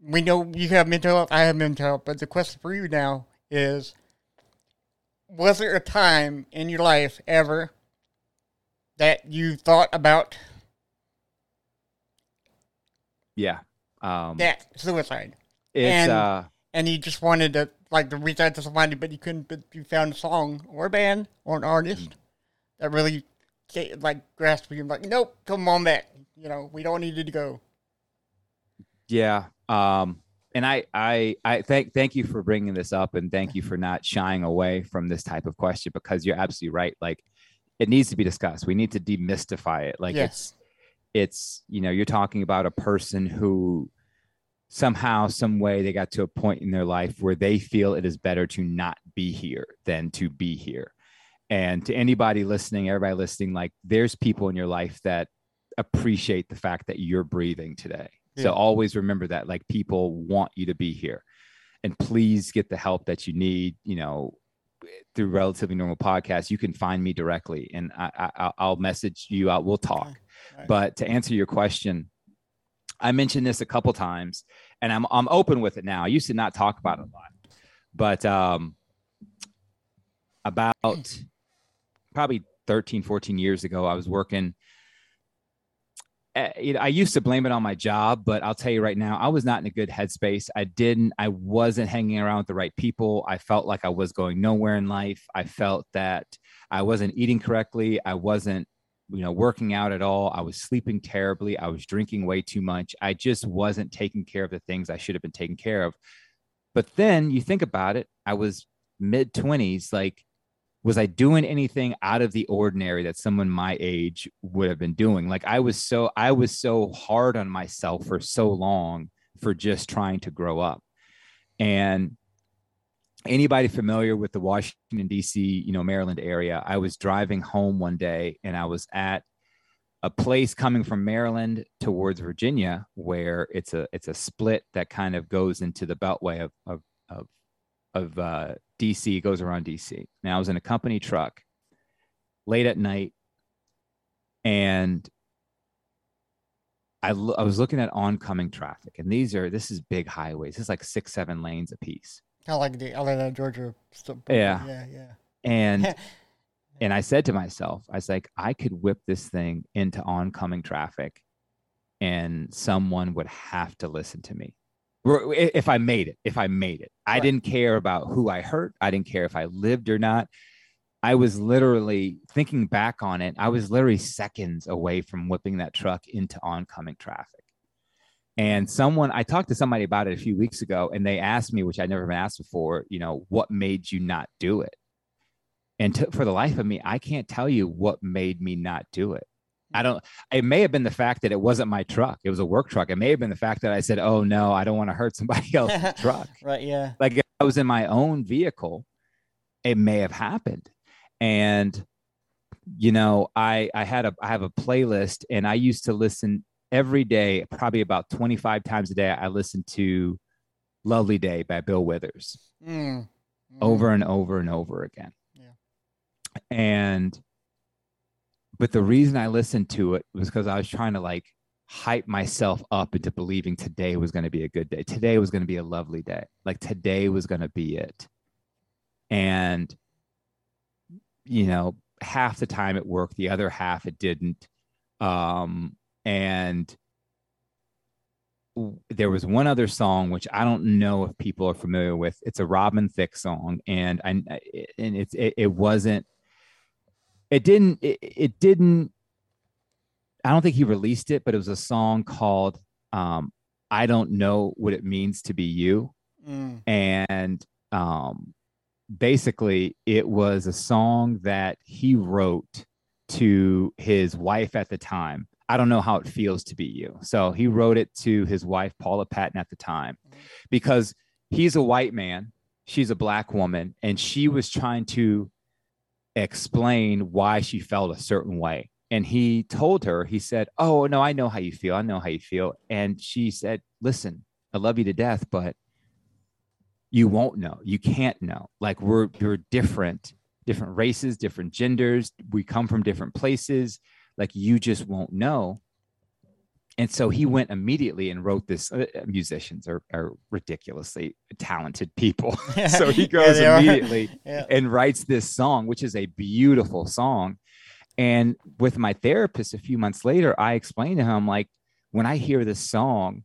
We know you have mental health, I have mental health, but the question for you now is: Was there a time in your life ever that you thought about Yeah. Um, that suicide, it's and- uh, and you just wanted to like to reach out to somebody, but he couldn't? But you found a song or a band or an artist that really like grasped him. Like, nope, come on back. You know, we don't need you to go. Yeah. Um, and I, I, I thank, thank you for bringing this up and thank you for not shying away from this type of question because you're absolutely right. Like it needs to be discussed. We need to demystify it. Like Yes. it's, it's, you know, you're talking about a person who somehow, some way they got to a point in their life where they feel it is better to not be here than to be here. And to anybody listening, everybody listening, like there's people in your life that appreciate the fact that you're breathing today. Yeah. So always remember that like people want you to be here. And please get the help that you need, you know, through relatively normal podcasts. You can find me directly and I, I I'll- I'll message you out. We'll talk. Right. But to answer your question, I mentioned this a couple times and I'm I'm open with it now. I used to not talk about it a lot. But um about probably 13 14 years ago I was working know, I used to blame it on my job, but I'll tell you right now, I was not in a good headspace. I didn't, I wasn't hanging around with the right people. I felt like I was going nowhere in life. I felt that I wasn't eating correctly. I wasn't, you know, working out at all. I was sleeping terribly. I was drinking way too much. I just wasn't taking care of the things I should have been taking care of. But then you think about it, I was mid 20s, like, was I doing anything out of the ordinary that someone my age would have been doing? Like I was so I was so hard on myself for so long for just trying to grow up. And anybody familiar with the Washington D.C. you know Maryland area, I was driving home one day and I was at a place coming from Maryland towards Virginia where it's a it's a split that kind of goes into the beltway of of of, of uh, DC goes around DC. Now I was in a company truck late at night and I, I was looking at oncoming traffic and these are this is big highways. it's like six, seven lanes apiece. Kind of like the Atlanta, Georgia. Stuff. Yeah. yeah, yeah. And and I said to myself, I was like, I could whip this thing into oncoming traffic and someone would have to listen to me. If I made it, if I made it, I Right. didn't care about who I hurt. I didn't care if I lived or not. I was literally thinking back on it. I was literally seconds away from whipping that truck into oncoming traffic. And someone, I talked to somebody about it a few weeks ago, and they asked me, which I'd never been asked before, you know, what made you not do it? And to, for the life of me, I can't tell you what made me not do it. I don't, it may have been the fact that it wasn't my truck. It was a work truck. It may have been the fact that I said, oh no, I don't want to hurt somebody else's truck. Right, yeah. Like if I was in my own vehicle, it may have happened. And, you know, I, I had a, I have a playlist and I used to listen every day, probably about 25 times a day. I listen to Lovely Day by Bill Withers Mm. Mm. over and over and over again. Yeah. And but the reason I listened to it was because I was trying to like hype myself up into believing today was going to be a good day. Today was going to be a lovely day. Like today was going to be it. And you know, half the time it worked, the other half it didn't. Um and there was one other song which I don't know if people are familiar with. It's a Robin Thicke song, and I and it's it, it wasn't. It didn't. It, it didn't. I don't think he released it, but it was a song called um, "I Don't Know What It Means to Be You," Mm. and um, basically it was a song that he wrote to his wife at the time. I don't know how it feels to be you. So he wrote it to his wife, Paula Patton, at the time, because he's a white man, she's a black woman, and she was trying to explain why she felt a certain way. And he told her, he said, Oh, no, I know how you feel. I know how you feel. And she said, Listen, I love you to death, but you won't know. You can't know. Like we're you're different different races, different genders. We come from different places. Like you just won't know. And so he went immediately and wrote this. Uh, musicians are, are ridiculously talented people. so he goes are. immediately Yeah. and writes this song, which is a beautiful song. And with my therapist a few months later, I explained to him, like, when I hear this song,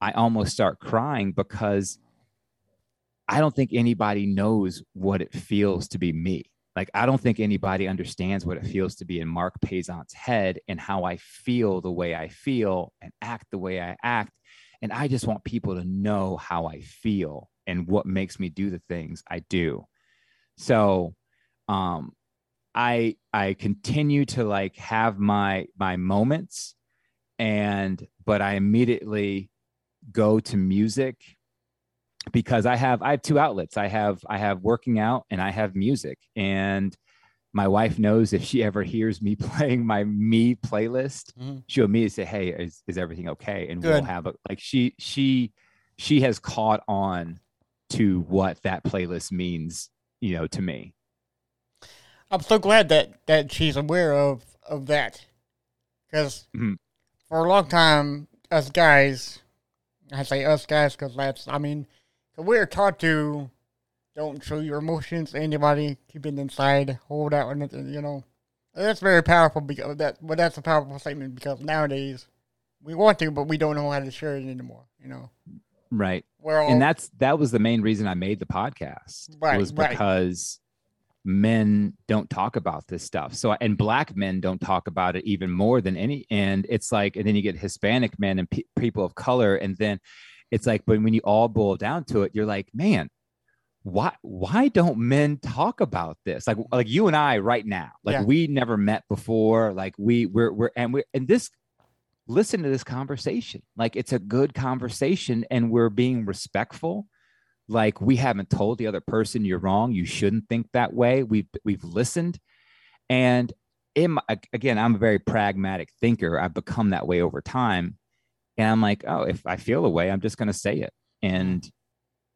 I almost start crying because I don't think anybody knows what it feels to be me. Like, I don't think anybody understands what it feels to be in Mark Payzant's head and how I feel the way I feel and act the way I act. And I just want people to know how I feel and what makes me do the things I do. So, um, I I continue to like have my my moments, and but I immediately go to music because I have I have two outlets. I have I have working out and I have music. And my wife knows if she ever hears me playing my me playlist, Mhm. she'll immediately say, "Hey, is, is everything okay?" And Good. we'll have a like she she she has caught on to what that playlist means, you know, to me. I'm so glad that that she's aware of of that, because Mhm. for a long time, us guys, I say us guys because that's I mean, 'cause we're taught to don't show your emotions to anybody, keep it inside, hold out, and you know, that's very powerful because that. But that's a powerful statement because nowadays we want to, but we don't know how to share it anymore. You know, Right. we're all and that's that was the main reason I made the podcast Right, was right. because men don't talk about this stuff. So and black men don't talk about it even more than any. And it's like, and then you get Hispanic men and pe- people of color, and then it's like, but when you all boil down to it, you're like, man, why why don't men talk about this? Like like you and I right now, like Yeah. we never met before. Like we we're we're and we are and this listen to this conversation. Like it's a good conversation and we're being respectful. Like we haven't told the other person you're wrong. You shouldn't think that way. We've we've listened. And in my, again, I'm a very pragmatic thinker. I've become that way over time. And I'm like, oh, if I feel a way, I'm just gonna say it. And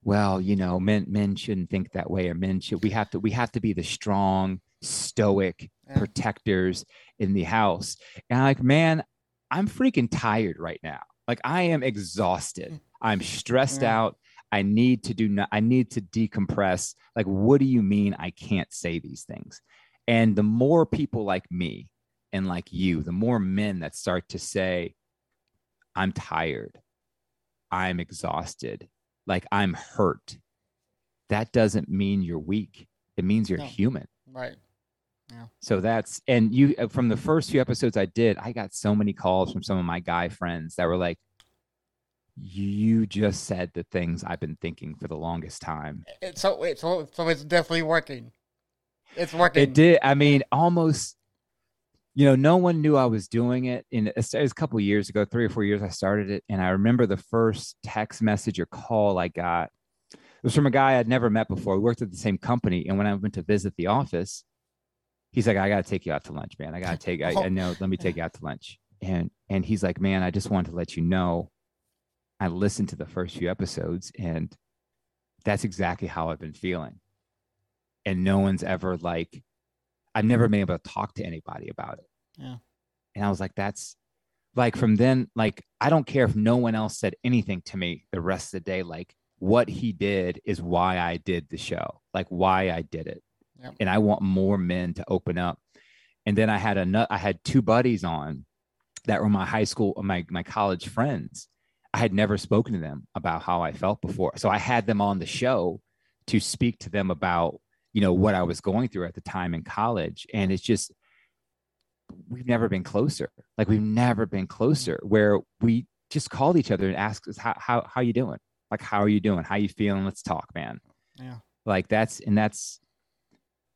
well, you know, men men shouldn't think that way, or men should we have to we have to be the strong, stoic Yeah. protectors in the house. And I'm like, man, I'm freaking tired right now. Like I am exhausted. Mm. I'm stressed Yeah. out. I need to do no, I need to decompress. Like, what do you mean I can't say these things? And the more people like me and like you, the more men that start to say, I'm tired, I'm exhausted, like I'm hurt. That doesn't mean you're weak. It means you're No. human. right. Yeah. So that's and you uh, from the first few episodes I did, I got so many calls from some of my guy friends that were like, "You just said the things I've been thinking for the longest time." It's so it's so so it's definitely working. It's working. It did. I mean, almost. You know, no one knew I was doing it. In it was a couple of years ago, three or four years, I started it, and I remember the first text message or call I got. It was from a guy I'd never met before. We worked at the same company, and when I went to visit the office, he's like, "I got to take you out to lunch, man. I got to take. I, I know. Let me take you out to lunch." And and he's like, "Man, I just wanted to let you know, I listened to the first few episodes, and that's exactly how I've been feeling. And no one's ever like, I've never mm-hmm. been able to talk to anybody about it. Yeah. And I was like, that's like from then, like, I don't care if no one else said anything to me the rest of the day. Like, what he did is why I did the show, like, why I did it. Yep. And I want more men to open up. And then I had a I had two buddies on that were my high school, my my college friends. I had never spoken to them about how I felt before. So I had them on the show to speak to them about, you know, what I was going through at the time in college. And it's just, we've never been closer. Like we've never been closer where we just called each other and asked us, how, how, how you doing? Like, how are you doing? How you feeling? Let's talk, man. Yeah. Like that's, and that's,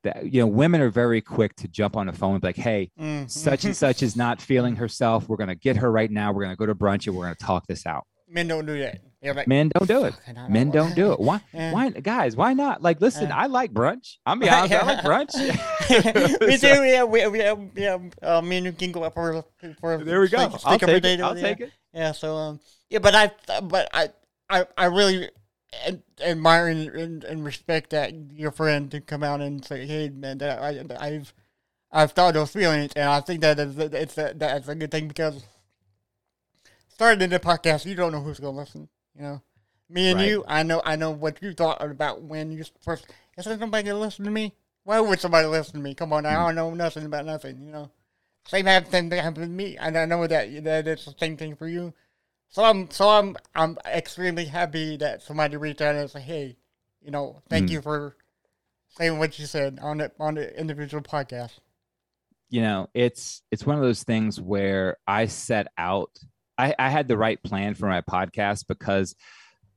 that, you know, women are very quick to jump on the phone and be like, Hey, Mm. such and such is not feeling herself. We're going to get her right now. We're going to go to brunch and we're going to talk this out. Men don't do that. Like, Men don't do it. "Fucking I Men don't do it. Why? Yeah. Why, guys? Why not? Like, listen. I like brunch. I'm be honest, I like brunch. me So- too. Yeah, we, we, yeah, yeah. Uh, me and you can go up for for. There we go. steak- I'll steak take it. I'll yeah. take it. Yeah. So um. Yeah, but I but I I I really admire and, and, and respect that your friend to come out and say, "Hey, man, that I, I've I've thought those feelings," and I think that is, it's a, that's a good thing because starting the podcast, you don't know who's gonna listen. You know, me and Right. you, I know I know what you thought about when you first. Is there somebody gonna listen to me? Why would somebody listen to me? Come on, I don't know nothing about nothing. You know, same thing that happened to me, and I know that that it's the same thing for you. So I'm so I'm I'm extremely happy that somebody reached out and said, "Hey, you know, thank Mm. you for saying what you said on the on the individual podcast." you know it's it's one of those things where i set out I, I had the right plan for my podcast because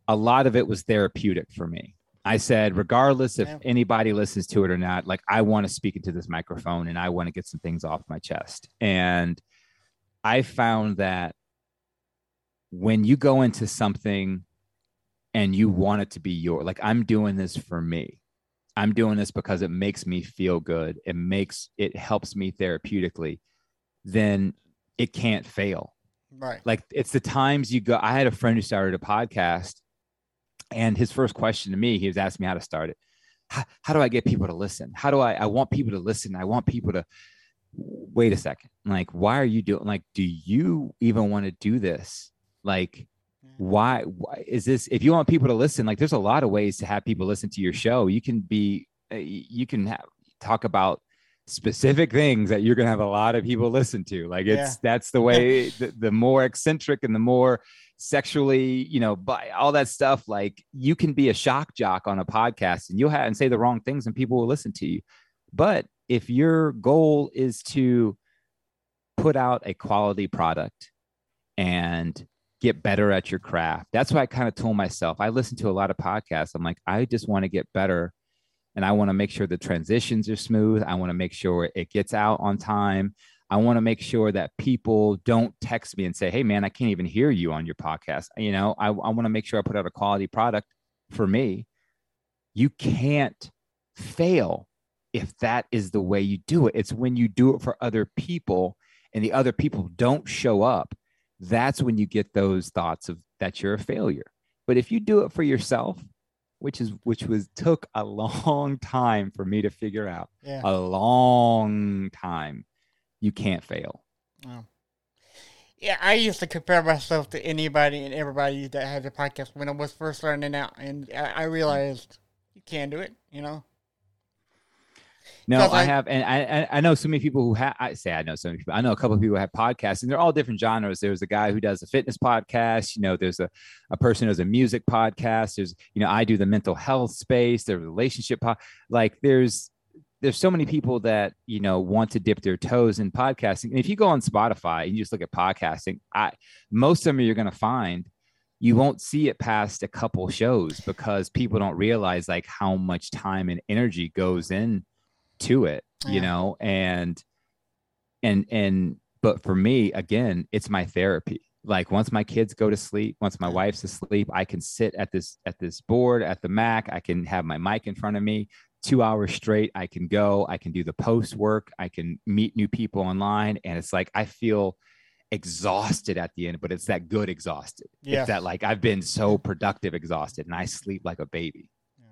a lot of it was therapeutic for me i said regardless if anybody listens to it or not like i want to speak into this microphone and i want to get some things off my chest and i found that when you go into something and you want it to be your like i'm doing this for me I'm doing this because it makes me feel good. It makes it helps me therapeutically. Then it can't fail. Right. Like it's the times you go. I had a friend who started a podcast, and his first question to me, he was asking me how to start it. How, how do I get people to listen? How do I? I want people to listen. I want people to wait a second. Like, why are you doing? Like, do you even want to do this? Like, why, why is this if you want people to listen like there's a lot of ways to have people listen to your show you can be uh, you can have, talk about specific things that you're going to have a lot of people listen to like it's Yeah. that's the way the, the more eccentric and the more sexually you know by all that stuff like you can be a shock jock on a podcast and you'll have and say the wrong things and people will listen to you but if your goal is to put out a quality product and get better at your craft. That's why I kind of told myself. I listen to a lot of podcasts. I'm like, I just want to get better and I want to make sure the transitions are smooth. I want to make sure it gets out on time. I want to make sure that people don't text me and say, Hey man, I can't even hear you on your podcast. You know, I, I want to make sure I put out a quality product for me. You can't fail if that is the way you do it. It's when you do it for other people and the other people don't show up that's when you get those thoughts of that you're a failure. But if you do it for yourself, which is which was took a long time for me to figure out, Yeah. a long time, you can't fail. Yeah, I used to compare myself to anybody and everybody that had a podcast when I was first starting out, and I, I realized you can't do it. You know. No, I I- have, and I I- I know so many people who have. I say I know so many people. I know a couple of people who have podcasts, and they're all different genres. There's a guy who does a fitness podcast. You know, there's a a person who does a music podcast. There's you know I do the mental health space. There's relationship pod. Like there's there's so many people that you know want to dip their toes in podcasting. And if you go on Spotify and you just look at podcasting, I most of them you're going to find you won't see it past a couple shows because people don't realize like how much time and energy goes in to it you know and and and but for me again it's my therapy. Like once my kids go to sleep once my wife's asleep i can sit at this at this board at the mac i can have my mic in front of me two hours straight i can go i can do the post work i can meet new people online and it's like i feel exhausted at the end but it's that good exhausted. Yeah. it's that like i've been so productive exhausted and i sleep like a baby. Yeah,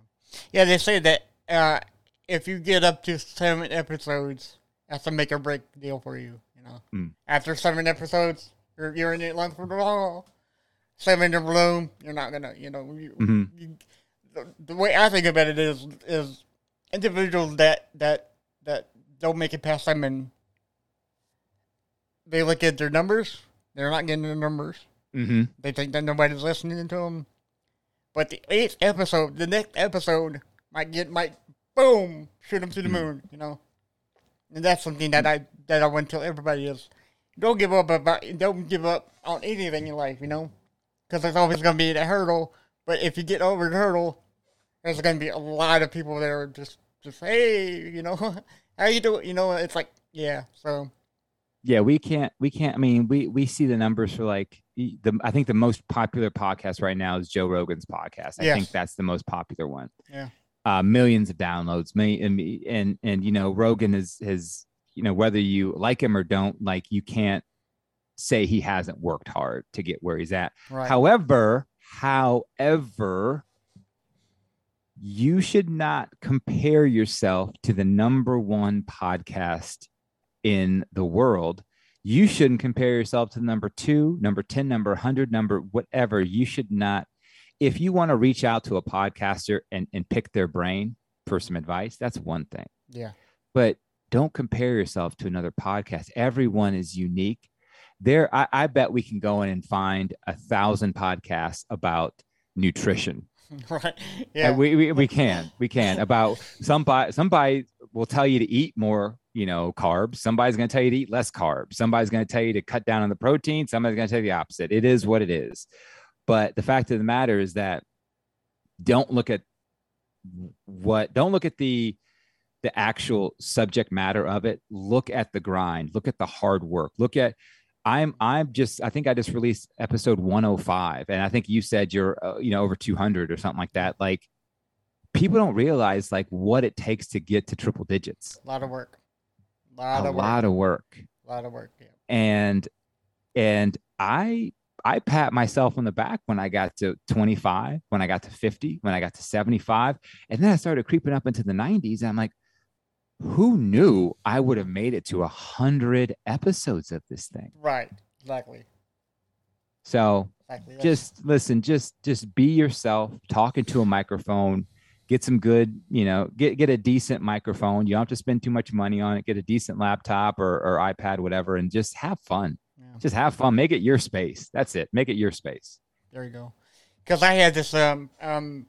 Yeah, they say that uh, if you get up to seven episodes, that's a make or break deal for you. You know, Mm. after seven episodes, you're, you're in it long for the long. Seven to bloom, you're not gonna. You know, you, Mhm. you, the, the way I think about it is is individuals that that that don't make it past seven. They look at their numbers. They're not getting the numbers. mm-hmm. They think that nobody's listening to them. But the eighth episode, the next episode, might get might boom shoot them to the hmm. moon. You know, and that's something that I that I want to tell everybody is don't give up about don't give up on anything in life. You know, because there's always going to be that hurdle. But if you get over the hurdle, there's going to be a lot of people that are just just hey, you know, how you do it? You know, it's like yeah. So yeah we can't we can't i mean we we see the numbers for like the i think the most popular podcast right now is joe rogan's podcast i Yes. think that's the most popular one Yeah. Uh millions of downloads million and and, and you know rogan is has you know whether you like him or don't like you can't say he hasn't worked hard to get where he's at right. However, however, you should not compare yourself to the number one podcast in the world. You shouldn't compare yourself to number two, number 10, number 100, number whatever. You should not. If you want to reach out to a podcaster and, and pick their brain for some advice, that's one thing. Yeah. But don't compare yourself to another podcast. Everyone is unique. There, I, I bet we can go in and find a thousand podcasts about nutrition right. yeah. Yeah. we, we we can we can about somebody somebody will tell you to eat more you know carbs somebody's going to tell you to eat less carbs somebody's going to tell you to cut down on the protein somebody's going to tell you the opposite it is what it is but the fact of the matter is that don't look at what don't look at the the actual subject matter of it look at the grind look at the hard work look at I'm I'm just I think I just released episode 105 and I think you said you're uh, you know over 200 or something like that like people don't realize like what it takes to get to triple digits A lot of work. A lot a of work. lot of work A lot of work. Yeah. and and I I pat myself on the back when I got to 25 when I got to 50 when I got to 75 and then I started creeping up into the 90s and I'm like who knew I would have made it to a hundred episodes of this thing Right. Exactly. so Exactly. Just listen just just be yourself talking to a microphone get some good you know get get a decent microphone you don't have to spend too much money on it get a decent laptop or, or ipad whatever and just have fun yeah. just have fun make it your space that's it make it your space There you go. Because I had this um um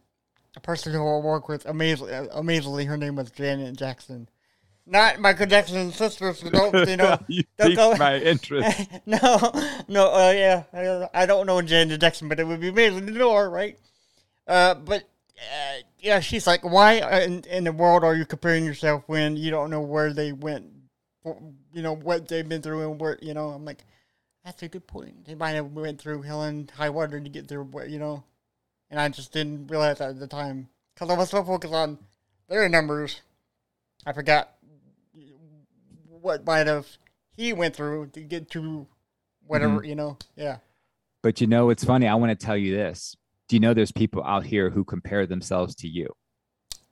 a person who I work with amazingly, amazingly her name was Janet Jackson, not Michael Jackson's sister. So don't you know? you don't go- my interest no, no, uh, yeah, I, I don't know Janet Jackson, but it would be amazing to know her, right? Uh, but uh, yeah, she's like, why in, in the world are you comparing yourself when you don't know where they went, you know what they've been through and where you know? I'm like, that's a good point. They might have went through hell and high water to get through, what you know, and I just didn't realize that at the time because I was so focused on their numbers, I forgot what might have he went through to get to whatever mm-hmm. you know. Yeah. but you know it's funny i want to tell you this do you know there's people out here who compare themselves to you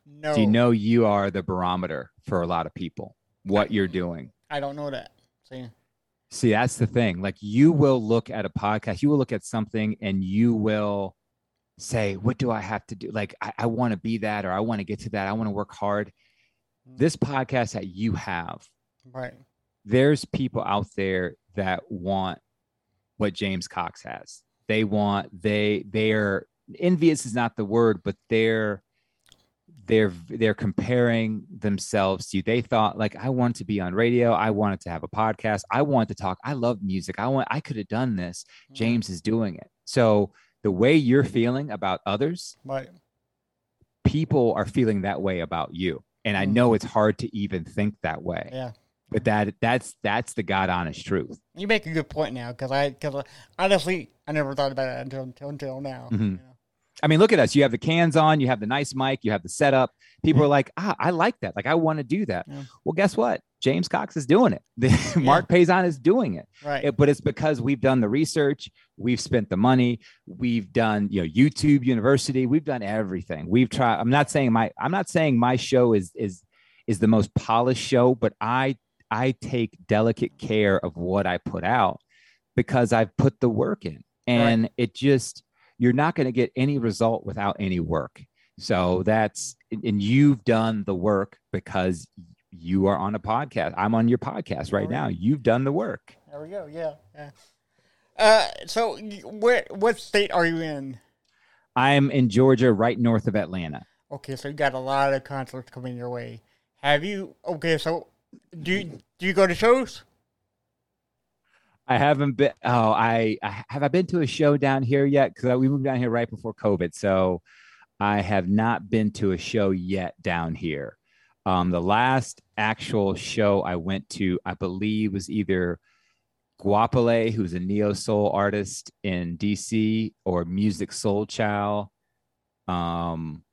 No. do you know you are the barometer for a lot of people what you're doing I don't know that. See. See, that's the thing. Like you mm-hmm. will look at a podcast, you will look at something and you will say, What do I have to do? Like, I, I want to be that, or I want to get to that. I want to work hard. Mm-hmm. This podcast that you have, Right. there's people out there that want what James Cox has. They want, they, they're envious is not the word, but they're, they're they're comparing themselves to you. They thought like I want to be on radio, I wanted to have a podcast, I want to talk, I love music. I want I could have done this. James is doing it. So the way you're feeling about others, Right. people are feeling that way about you. And I Mm. know it's hard to even think that way. Yeah. But that that's that's the God honest truth. You make a good point now because I because honestly I never thought about it until until, until now. Mhm. you know. I mean, look at us. You have the cans on, you have the nice mic, you have the setup. People are like, ah, I like that. Like, I want to do that. Yeah. Well, guess what? James Cox is doing it. Mark Payzant is doing it. Right. It- but it's because we've done the research, we've spent the money, we've done, you know, YouTube University, we've done everything. We've tried. I'm not saying my I'm not saying my show is is is the most polished show, but I I take delicate care of what I put out because I've put the work in. And it just you're not going to get any result without any work. So that's and you've done the work because you are on a podcast. I'm on your podcast right now. You've done the work. there we go. Yeah. Yeah. Uh, so where what state are you in? I'm in Georgia, right north of Atlanta. Okay, so you got a lot of concerts coming your way. Have you? Okay, so do you, do you go to shows? I haven't been. Oh, I, I have I been to a show down here yet? Because we moved down here right before COVID, so I have not been to a show yet down here. Um, the last actual show I went to, I believe, was either Guapale, who's a neo soul artist in DC, or Musiq Soulchild. Um,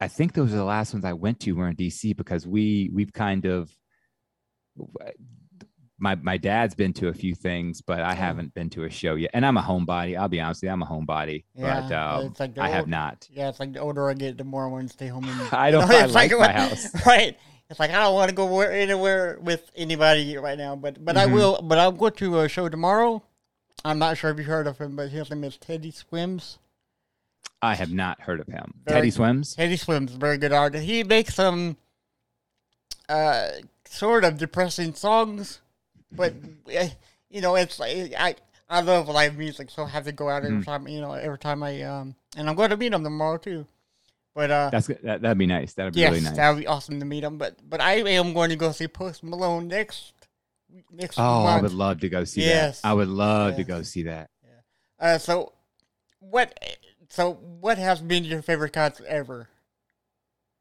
I think those are the last ones I went to were in DC because we we've kind of my my dad's been to a few things, but I haven't been to a show yet. And I'm a homebody. I'll be honest with you, I'm a homebody, but Yeah, um, it's like I have not. Yeah, it's like the older I get, the more I want to stay home. And, I don't. You know, I it's like my house. Right. It's like I don't want to go anywhere with anybody right now, but but I Mhm. will. But I'll go to a show tomorrow. I'm not sure if you heard of him, but his name is Teddy Swims. I have not heard of him. Very- Teddy Swims. Teddy Swims, very good artist. He makes some uh sort of depressing songs, but eh, you know it's like I I love live music, so I have to go out every Mhm. time. You know, every time I um and I'm going to meet him tomorrow too. But uh, That's. That, that'd be nice. That'd be yes, really nice. that would be awesome to meet him. But but I am going to go see Post Malone next next Oh, I would love to go see Yes. that. I would love to go see that. Uh, so what? So what has been your favorite concert ever?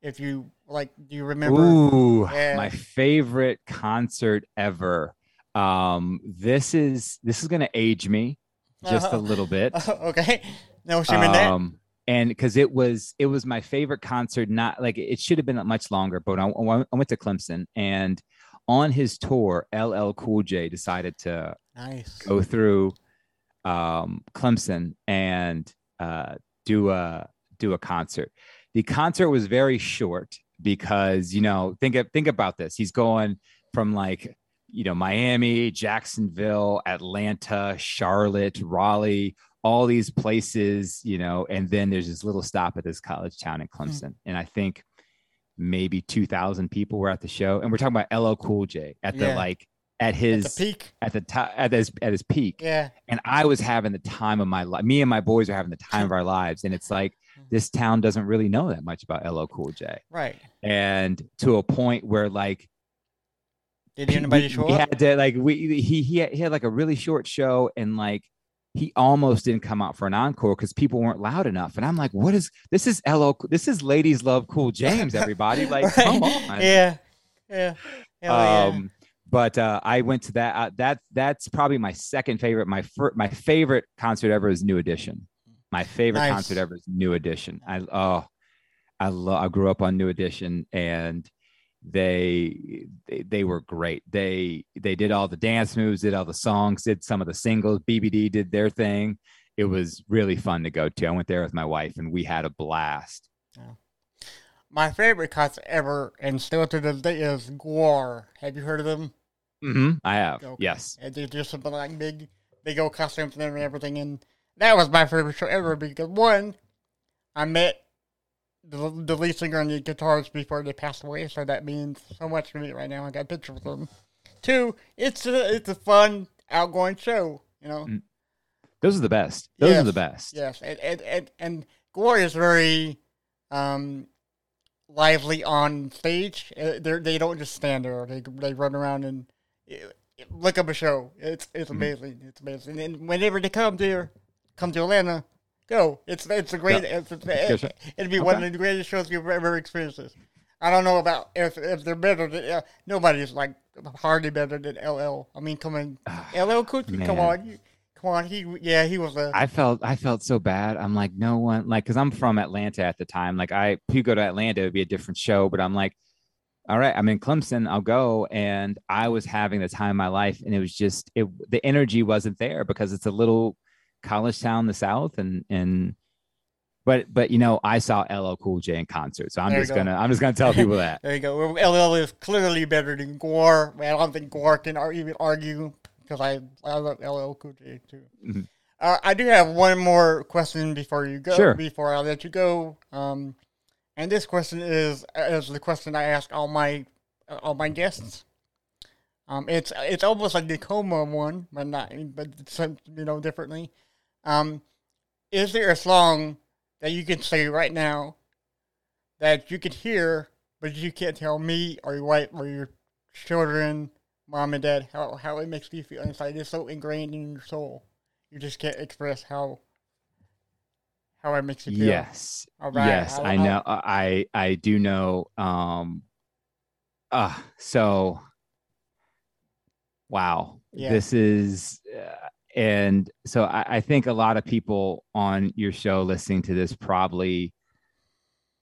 If you like, do you remember? Ooh, Yeah. my favorite concert ever. Um, this is this is gonna age me just Uh-huh. a little bit. okay, no shame in that. Um, and because it was it was my favorite concert. Not like it should have been much longer, but I, I went to Clemson and on his tour, LL Cool J decided to Nice. go through um, Clemson and uh, do a do a concert. The concert was very short because you know think think about this. He's going from like you know Miami, Jacksonville, Atlanta, Charlotte, Raleigh, all these places, you know, and then there's this little stop at this college town in hmm. Clemson, and I think maybe 2000 people were at the show and we're talking about LL Cool J at the like at At his the peak. at the top at his at his peak Yeah. and I was having the time of my life. Me and my boys are having the time of our lives, and it's like hmm. this town doesn't really know that much about LL Cool J, Right. and to a point where like Did anybody show we up? had to like we he he had, he had like a really short show, and like he almost didn't come out for an encore because people weren't loud enough, and I'm like, what is this? Is LL? This is ladies love Cool James, everybody! Like, Right. come on, Yeah. Yeah. Hell yeah. um but uh i went to that uh, that that's probably my second favorite my fir- my favorite concert ever is new edition my favorite Nice. concert ever is new edition i oh i love i grew up on new edition and they, they they were great they they did all the dance moves did all the songs did some of the singles bbd did their thing it was really fun to go to i went there with my wife and we had a blast Yeah. My favorite concert ever, and still to this day, is GWAR. Have you heard of them? Mm-hmm. i have Okay. yes And they do something like big, big old costumes and everything. And that was my favorite show ever because one, I met the, the lead singer and the guitarist before they passed away, so that means so much to me right now. I got pictures of them. Two, it's a it's a fun, outgoing show. You know. Mm. those are the best those are the best Yes, and and and, and GWAR is very um, lively on stage. Uh, They they don't just stand there. They they run around and uh, look up a show. It's it's Mhm. amazing. It's amazing. And whenever they come there, come to Atlanta, go. It's it's a great. It's, it's, good it, it'd be one of the greatest shows you've ever experienced. I don't know about if if they're better than uh, nobody's like hardly better than LL. I mean, come on, LL Cool, come on, you, come on. He yeah, he was a I felt I felt so bad. I'm like, no one like because I'm from Atlanta at the time. Like I if you go to Atlanta, it would be a different show. But I'm like, all right, I'm in Clemson, I'll go. And I was having the time of my life, and it was just it the energy wasn't there because it's a little college town in the South, and and but but you know, I saw LL Cool J in concert, so I'm There just gonna I'm just gonna tell people that. There you go. LL is clearly better than GWAR. I don't think GWAR can ar- even argue because I I love LL Cool J too. Mhm. Uh, I do have one more question before you go. Sure. Before I let you go, um, and this question is is the question I ask all my all my guests. Um, it's it's almost like the coma one, but not but some- you know differently. Um, is there a song that you can say right now that you could hear, but you can't tell me or your wife or your children, mom and dad, how, how it makes you feel inside. It's so ingrained in your soul. You just can't express how how it makes you feel. Yes. All right, Yes, I I'll- know. I I do know. Um. Uh, so. Wow. Yeah. This is, uh, and so I, I think a lot of people on your show listening to this probably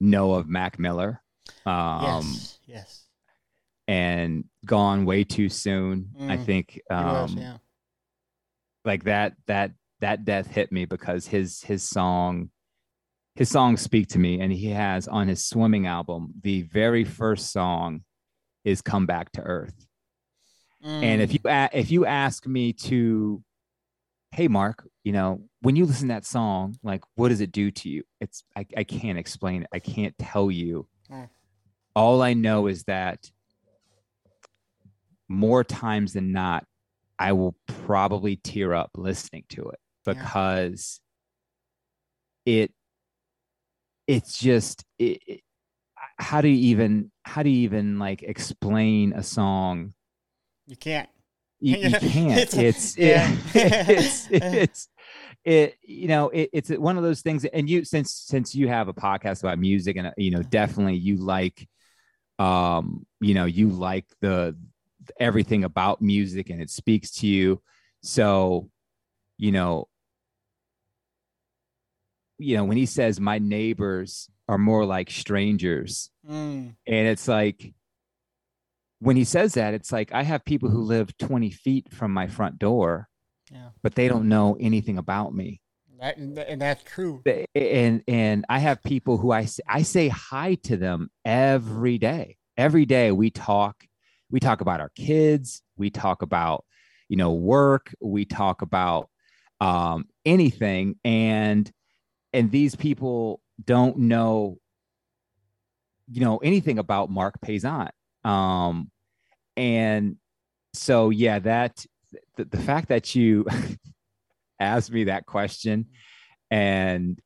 know of Mac Miller. Um, yes. Yes. and gone way too soon. I Mm, think He was, um, yeah. like that that that death hit me because his his song his songs speak to me and he has on his swimming album the very first song is come back to earth and if Mm, you if you ask me to hey mark you know when you listen to that song like what does it do to you it's i, I can't explain it i can't tell you Mm. all i know is that more times than not i will probably tear up listening to it Yeah. because it it's just it, it- how do you even how do you even like explain a song you can't. You, you can't. It's- it's yeah. it's it's it you know it, it's one of those things and you since since you have a podcast about music and uh, you know definitely you like um you know you like the everything about music and it speaks to you. So you know you know when he says my neighbors are more like strangers Mm, and it's like when he says that it's like i have people who live 20 feet from my front door yeah. but they don't know anything about me That and that's true. And and i have people who i say, i say hi to them every day every day we talk we talk about our kids we talk about you know work we talk about um anything and and these people don't know you know anything about mark payzant um and so yeah that the, the fact that you asked me that question and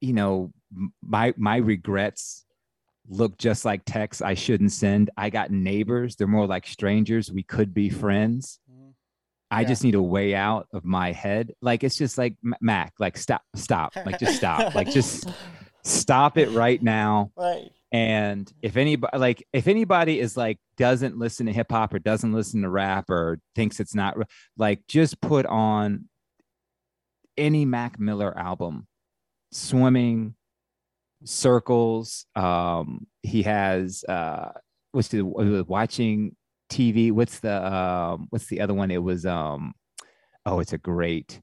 you know my my regrets look just like texts i shouldn't send i got neighbors they're more like strangers we could be friends Mhm. i Yeah. just need a way out of my head like it's just like mac like stop stop like just stop like just stop it right now right. And if anybody like if anybody is like doesn't listen to hip hop or doesn't listen to rap or thinks it's not like just put on any Mac Miller album, swimming, circles. Um, he has uh what's the uh, watching TV. What's the um what's the other one? It was um oh it's a great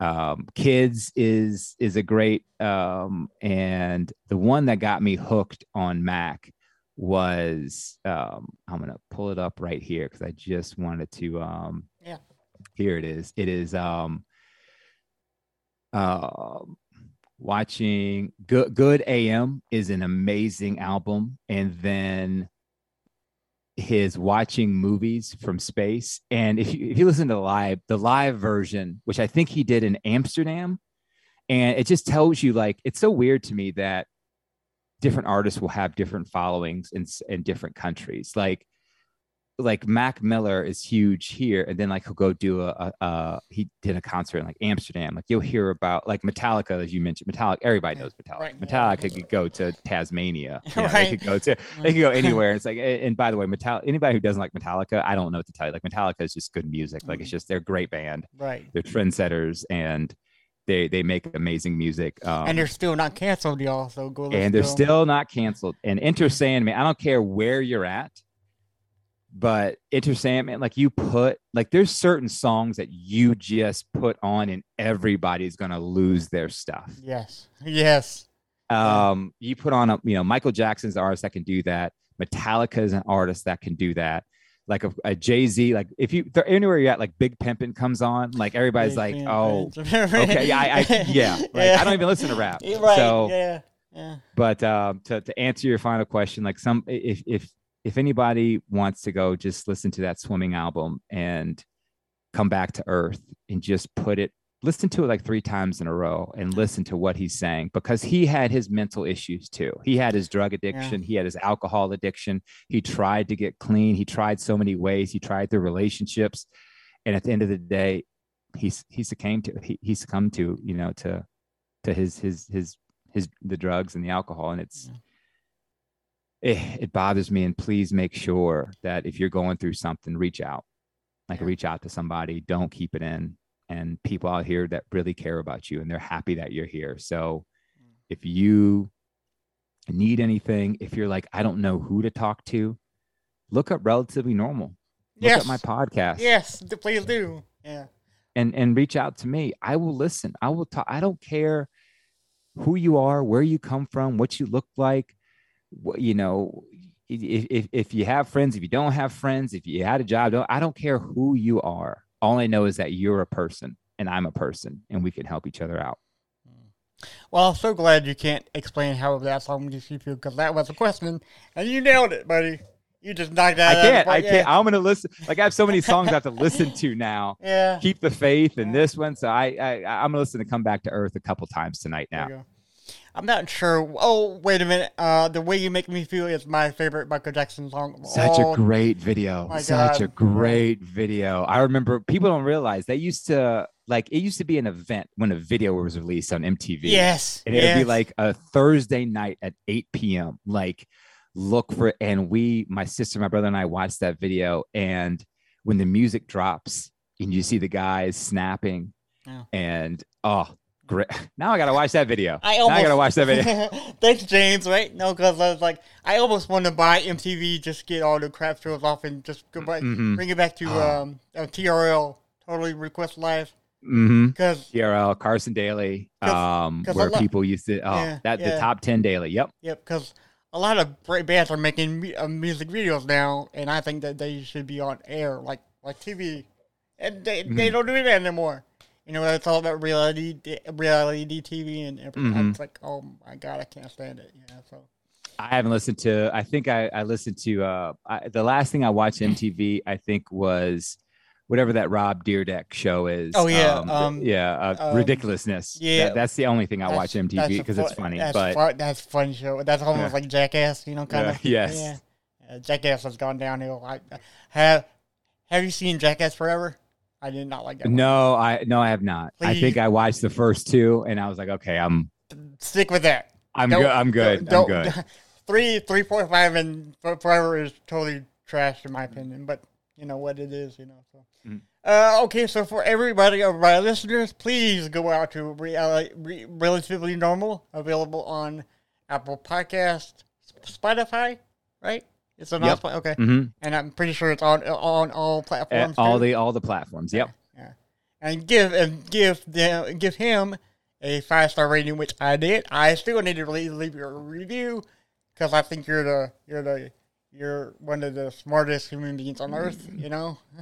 um kids is is a great um and the one that got me hooked on mac was um i'm gonna pull it up right here because i just wanted to um Yeah. here it is it is um um watching good good am is an amazing album and then his watching movies from space. And if you if you listen to the live the live version which i think he did in amsterdam and it just tells you like it's so weird to me that different artists will have different followings in in different countries. Like like Mac Miller is huge here, and then like he'll go do a, a, a he did a concert in like Amsterdam. Like you'll hear about like Metallica, as you mentioned, Metallica. Everybody knows Metallica. Right, yeah. Metallica could go to Tasmania. You know, They could go to they could go anywhere. It's like, and by the way, Metallica. Anybody who doesn't like Metallica, I don't know what to tell you. Like Metallica is just good music. Like it's just they're a great band. Right. They're trendsetters, and they they make amazing music. Um, and they're still not canceled, y'all. So go. and they're still not canceled. And Enter Sandman, I don't care where you're at, but Enter Sandman, like you put, like there's certain songs that you just put on, and everybody's gonna lose their stuff. Yes. Yes. Um, you put on a, you know, Michael Jackson's artist that can do that. Metallica is an artist that can do that. Like a, a Jay Z, like if you anywhere you're at, like Big Pimpin' comes on, like everybody's like, oh, okay, I, I yeah, like, I don't even listen to rap, Right. so yeah. Yeah. but um, to, to answer your final question like some if if if anybody wants to go just listen to that swimming album and come back to earth and just put it listen to it like three times in a row and listen to what he's saying because he had his mental issues too. He had his drug addiction. He had his alcohol addiction. He tried to get clean. He tried so many ways. He tried through relationships. And at the end of the day he's he succumbed to he, he succumbed to you know to to his his his his the drugs and the alcohol. And it's it, it bothers me and please make sure that if you're going through something reach out like Yeah. reach out to somebody don't keep it in and people out here that really care about you and they're happy that you're here so mm. if you need anything, if you're like, I don't know who to talk to, look up relatively normal. Look Yes. at my podcast. Yes, please do. Yeah. and and reach out to me. I will listen. I will talk. I don't care who you are, where you come from, what you look like. You know, if, if if you have friends, if you don't have friends, if you had a job, don't, I don't care who you are. All I know is that you're a person and I'm a person, and we can help each other out. Well, I'm so glad you can't explain how that song makes you feel because that was a question and you nailed it, buddy. You just knocked that I out. of the can't. I can't. I'm gonna listen. Like I have so many songs I have to listen to now. Yeah. Keep the faith and this one. So I, I I'm gonna listen to Come Back to Earth a couple times tonight now. I'm not sure. Oh, wait a minute. Uh, the way you make me feel is my favorite Michael Jackson song. Such a great video. my Such a great video. I remember people don't realize they used to like it used to be an event when a video was released on MTV. Yes. And it would be like a Thursday night at 8 p.m. Like, look for it. And we, my sister, my brother, and I watched that video. And when the music drops and you see the guys snapping, and oh, great. Now I got to watch that video. I now almost I got to watch that video. Thanks, James. Right? No, because I was like, I almost want to buy MTV, just get all the crap shows off, and just go back, Mhm. bring it back to Oh. um, uh, TRL, Totally Request Live, because TRL, Carson Daly, 'Cause- um, 'cause where lot- people used to, oh, Yeah, that the top 10 daily. Yep. Yep, because a lot of great bands are making uh, music videos now, and I think that they should be on air, like like TV, and they, Mm-hmm. they don't do that anymore. You know, what it's all about reality, reality TV, and everything. Mhm. It's like, oh my god, I can't stand it. Yeah, so I haven't listened to. I think I, I listened to. Uh, I, the last thing I watched MTV, I think was whatever that Rob Dyrdek show is. Oh, yeah, um, um, yeah, uh, um, ridiculousness. yeah. That- that's the only thing I watch MTV because it's funny. That's But fun, that's fun show. That's almost Yeah. like Jackass, you know, kind Yeah, of. yes. Yeah, Yeah, Jackass has gone downhill. I have. Have you seen Jackass Forever? I did not like that. one. no, I no, I have not. I think I watched the first two, and I was like, okay, I'm Stick with that. I'm Don't- good. I'm good. don't- I'm good. Three, three point five, and forever is totally trash in my opinion. But you know what it is, you know. So, Mhm. uh, okay. So for everybody of my listeners, please go out to re, relatively normal, available on Apple Podcast, Spotify, right? It's on Yep. all, Spo- okay, hmm and I'm pretty sure it's on on all platforms. all too. the all the platforms. Yep. Yeah. And give and give them give him a five star rating, which I did. I still need to leave, leave your review because I think you're the you're the you're one of the smartest human beings on earth. You know.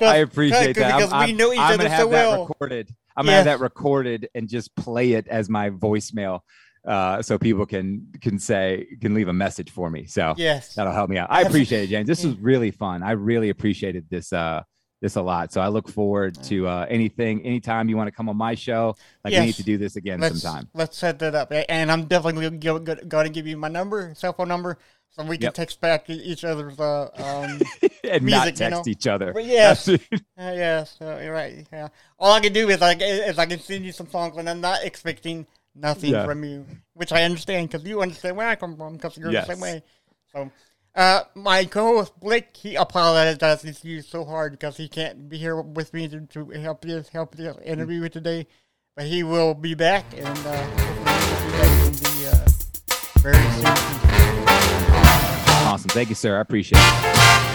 I appreciate that. because I'm, we know each I'm other gonna have so that well. recorded. I'm gonna have that recorded and just play it as my voicemail, uh, so people can can say can leave a message for me. So Yes. that'll help me out. I appreciate it, James. This was really fun. I really appreciated this uh this a lot. So I look forward to uh anything anytime you want to come on my show. Like we need to do this again Let's sometime. let's set that up, and I'm definitely going to give you my number, cell phone number, so we can Yep. text back each other's uh, um, and music, not you text know. each other. But yes. Uh, yeah, so you're right. Yeah, all I can do is like is I can send you some songs, and I'm not expecting nothing Yeah. from you, which I understand because you understand where I come from because you're Yes. the same way. So, uh, my co-host Blake, he apologizes to you so hard because he can't be here with me to, to help this help this interview with today, but he will be back, and uh, hopefully he'll be back in the uh, very soon. awesome. Thank you, sir. I appreciate it.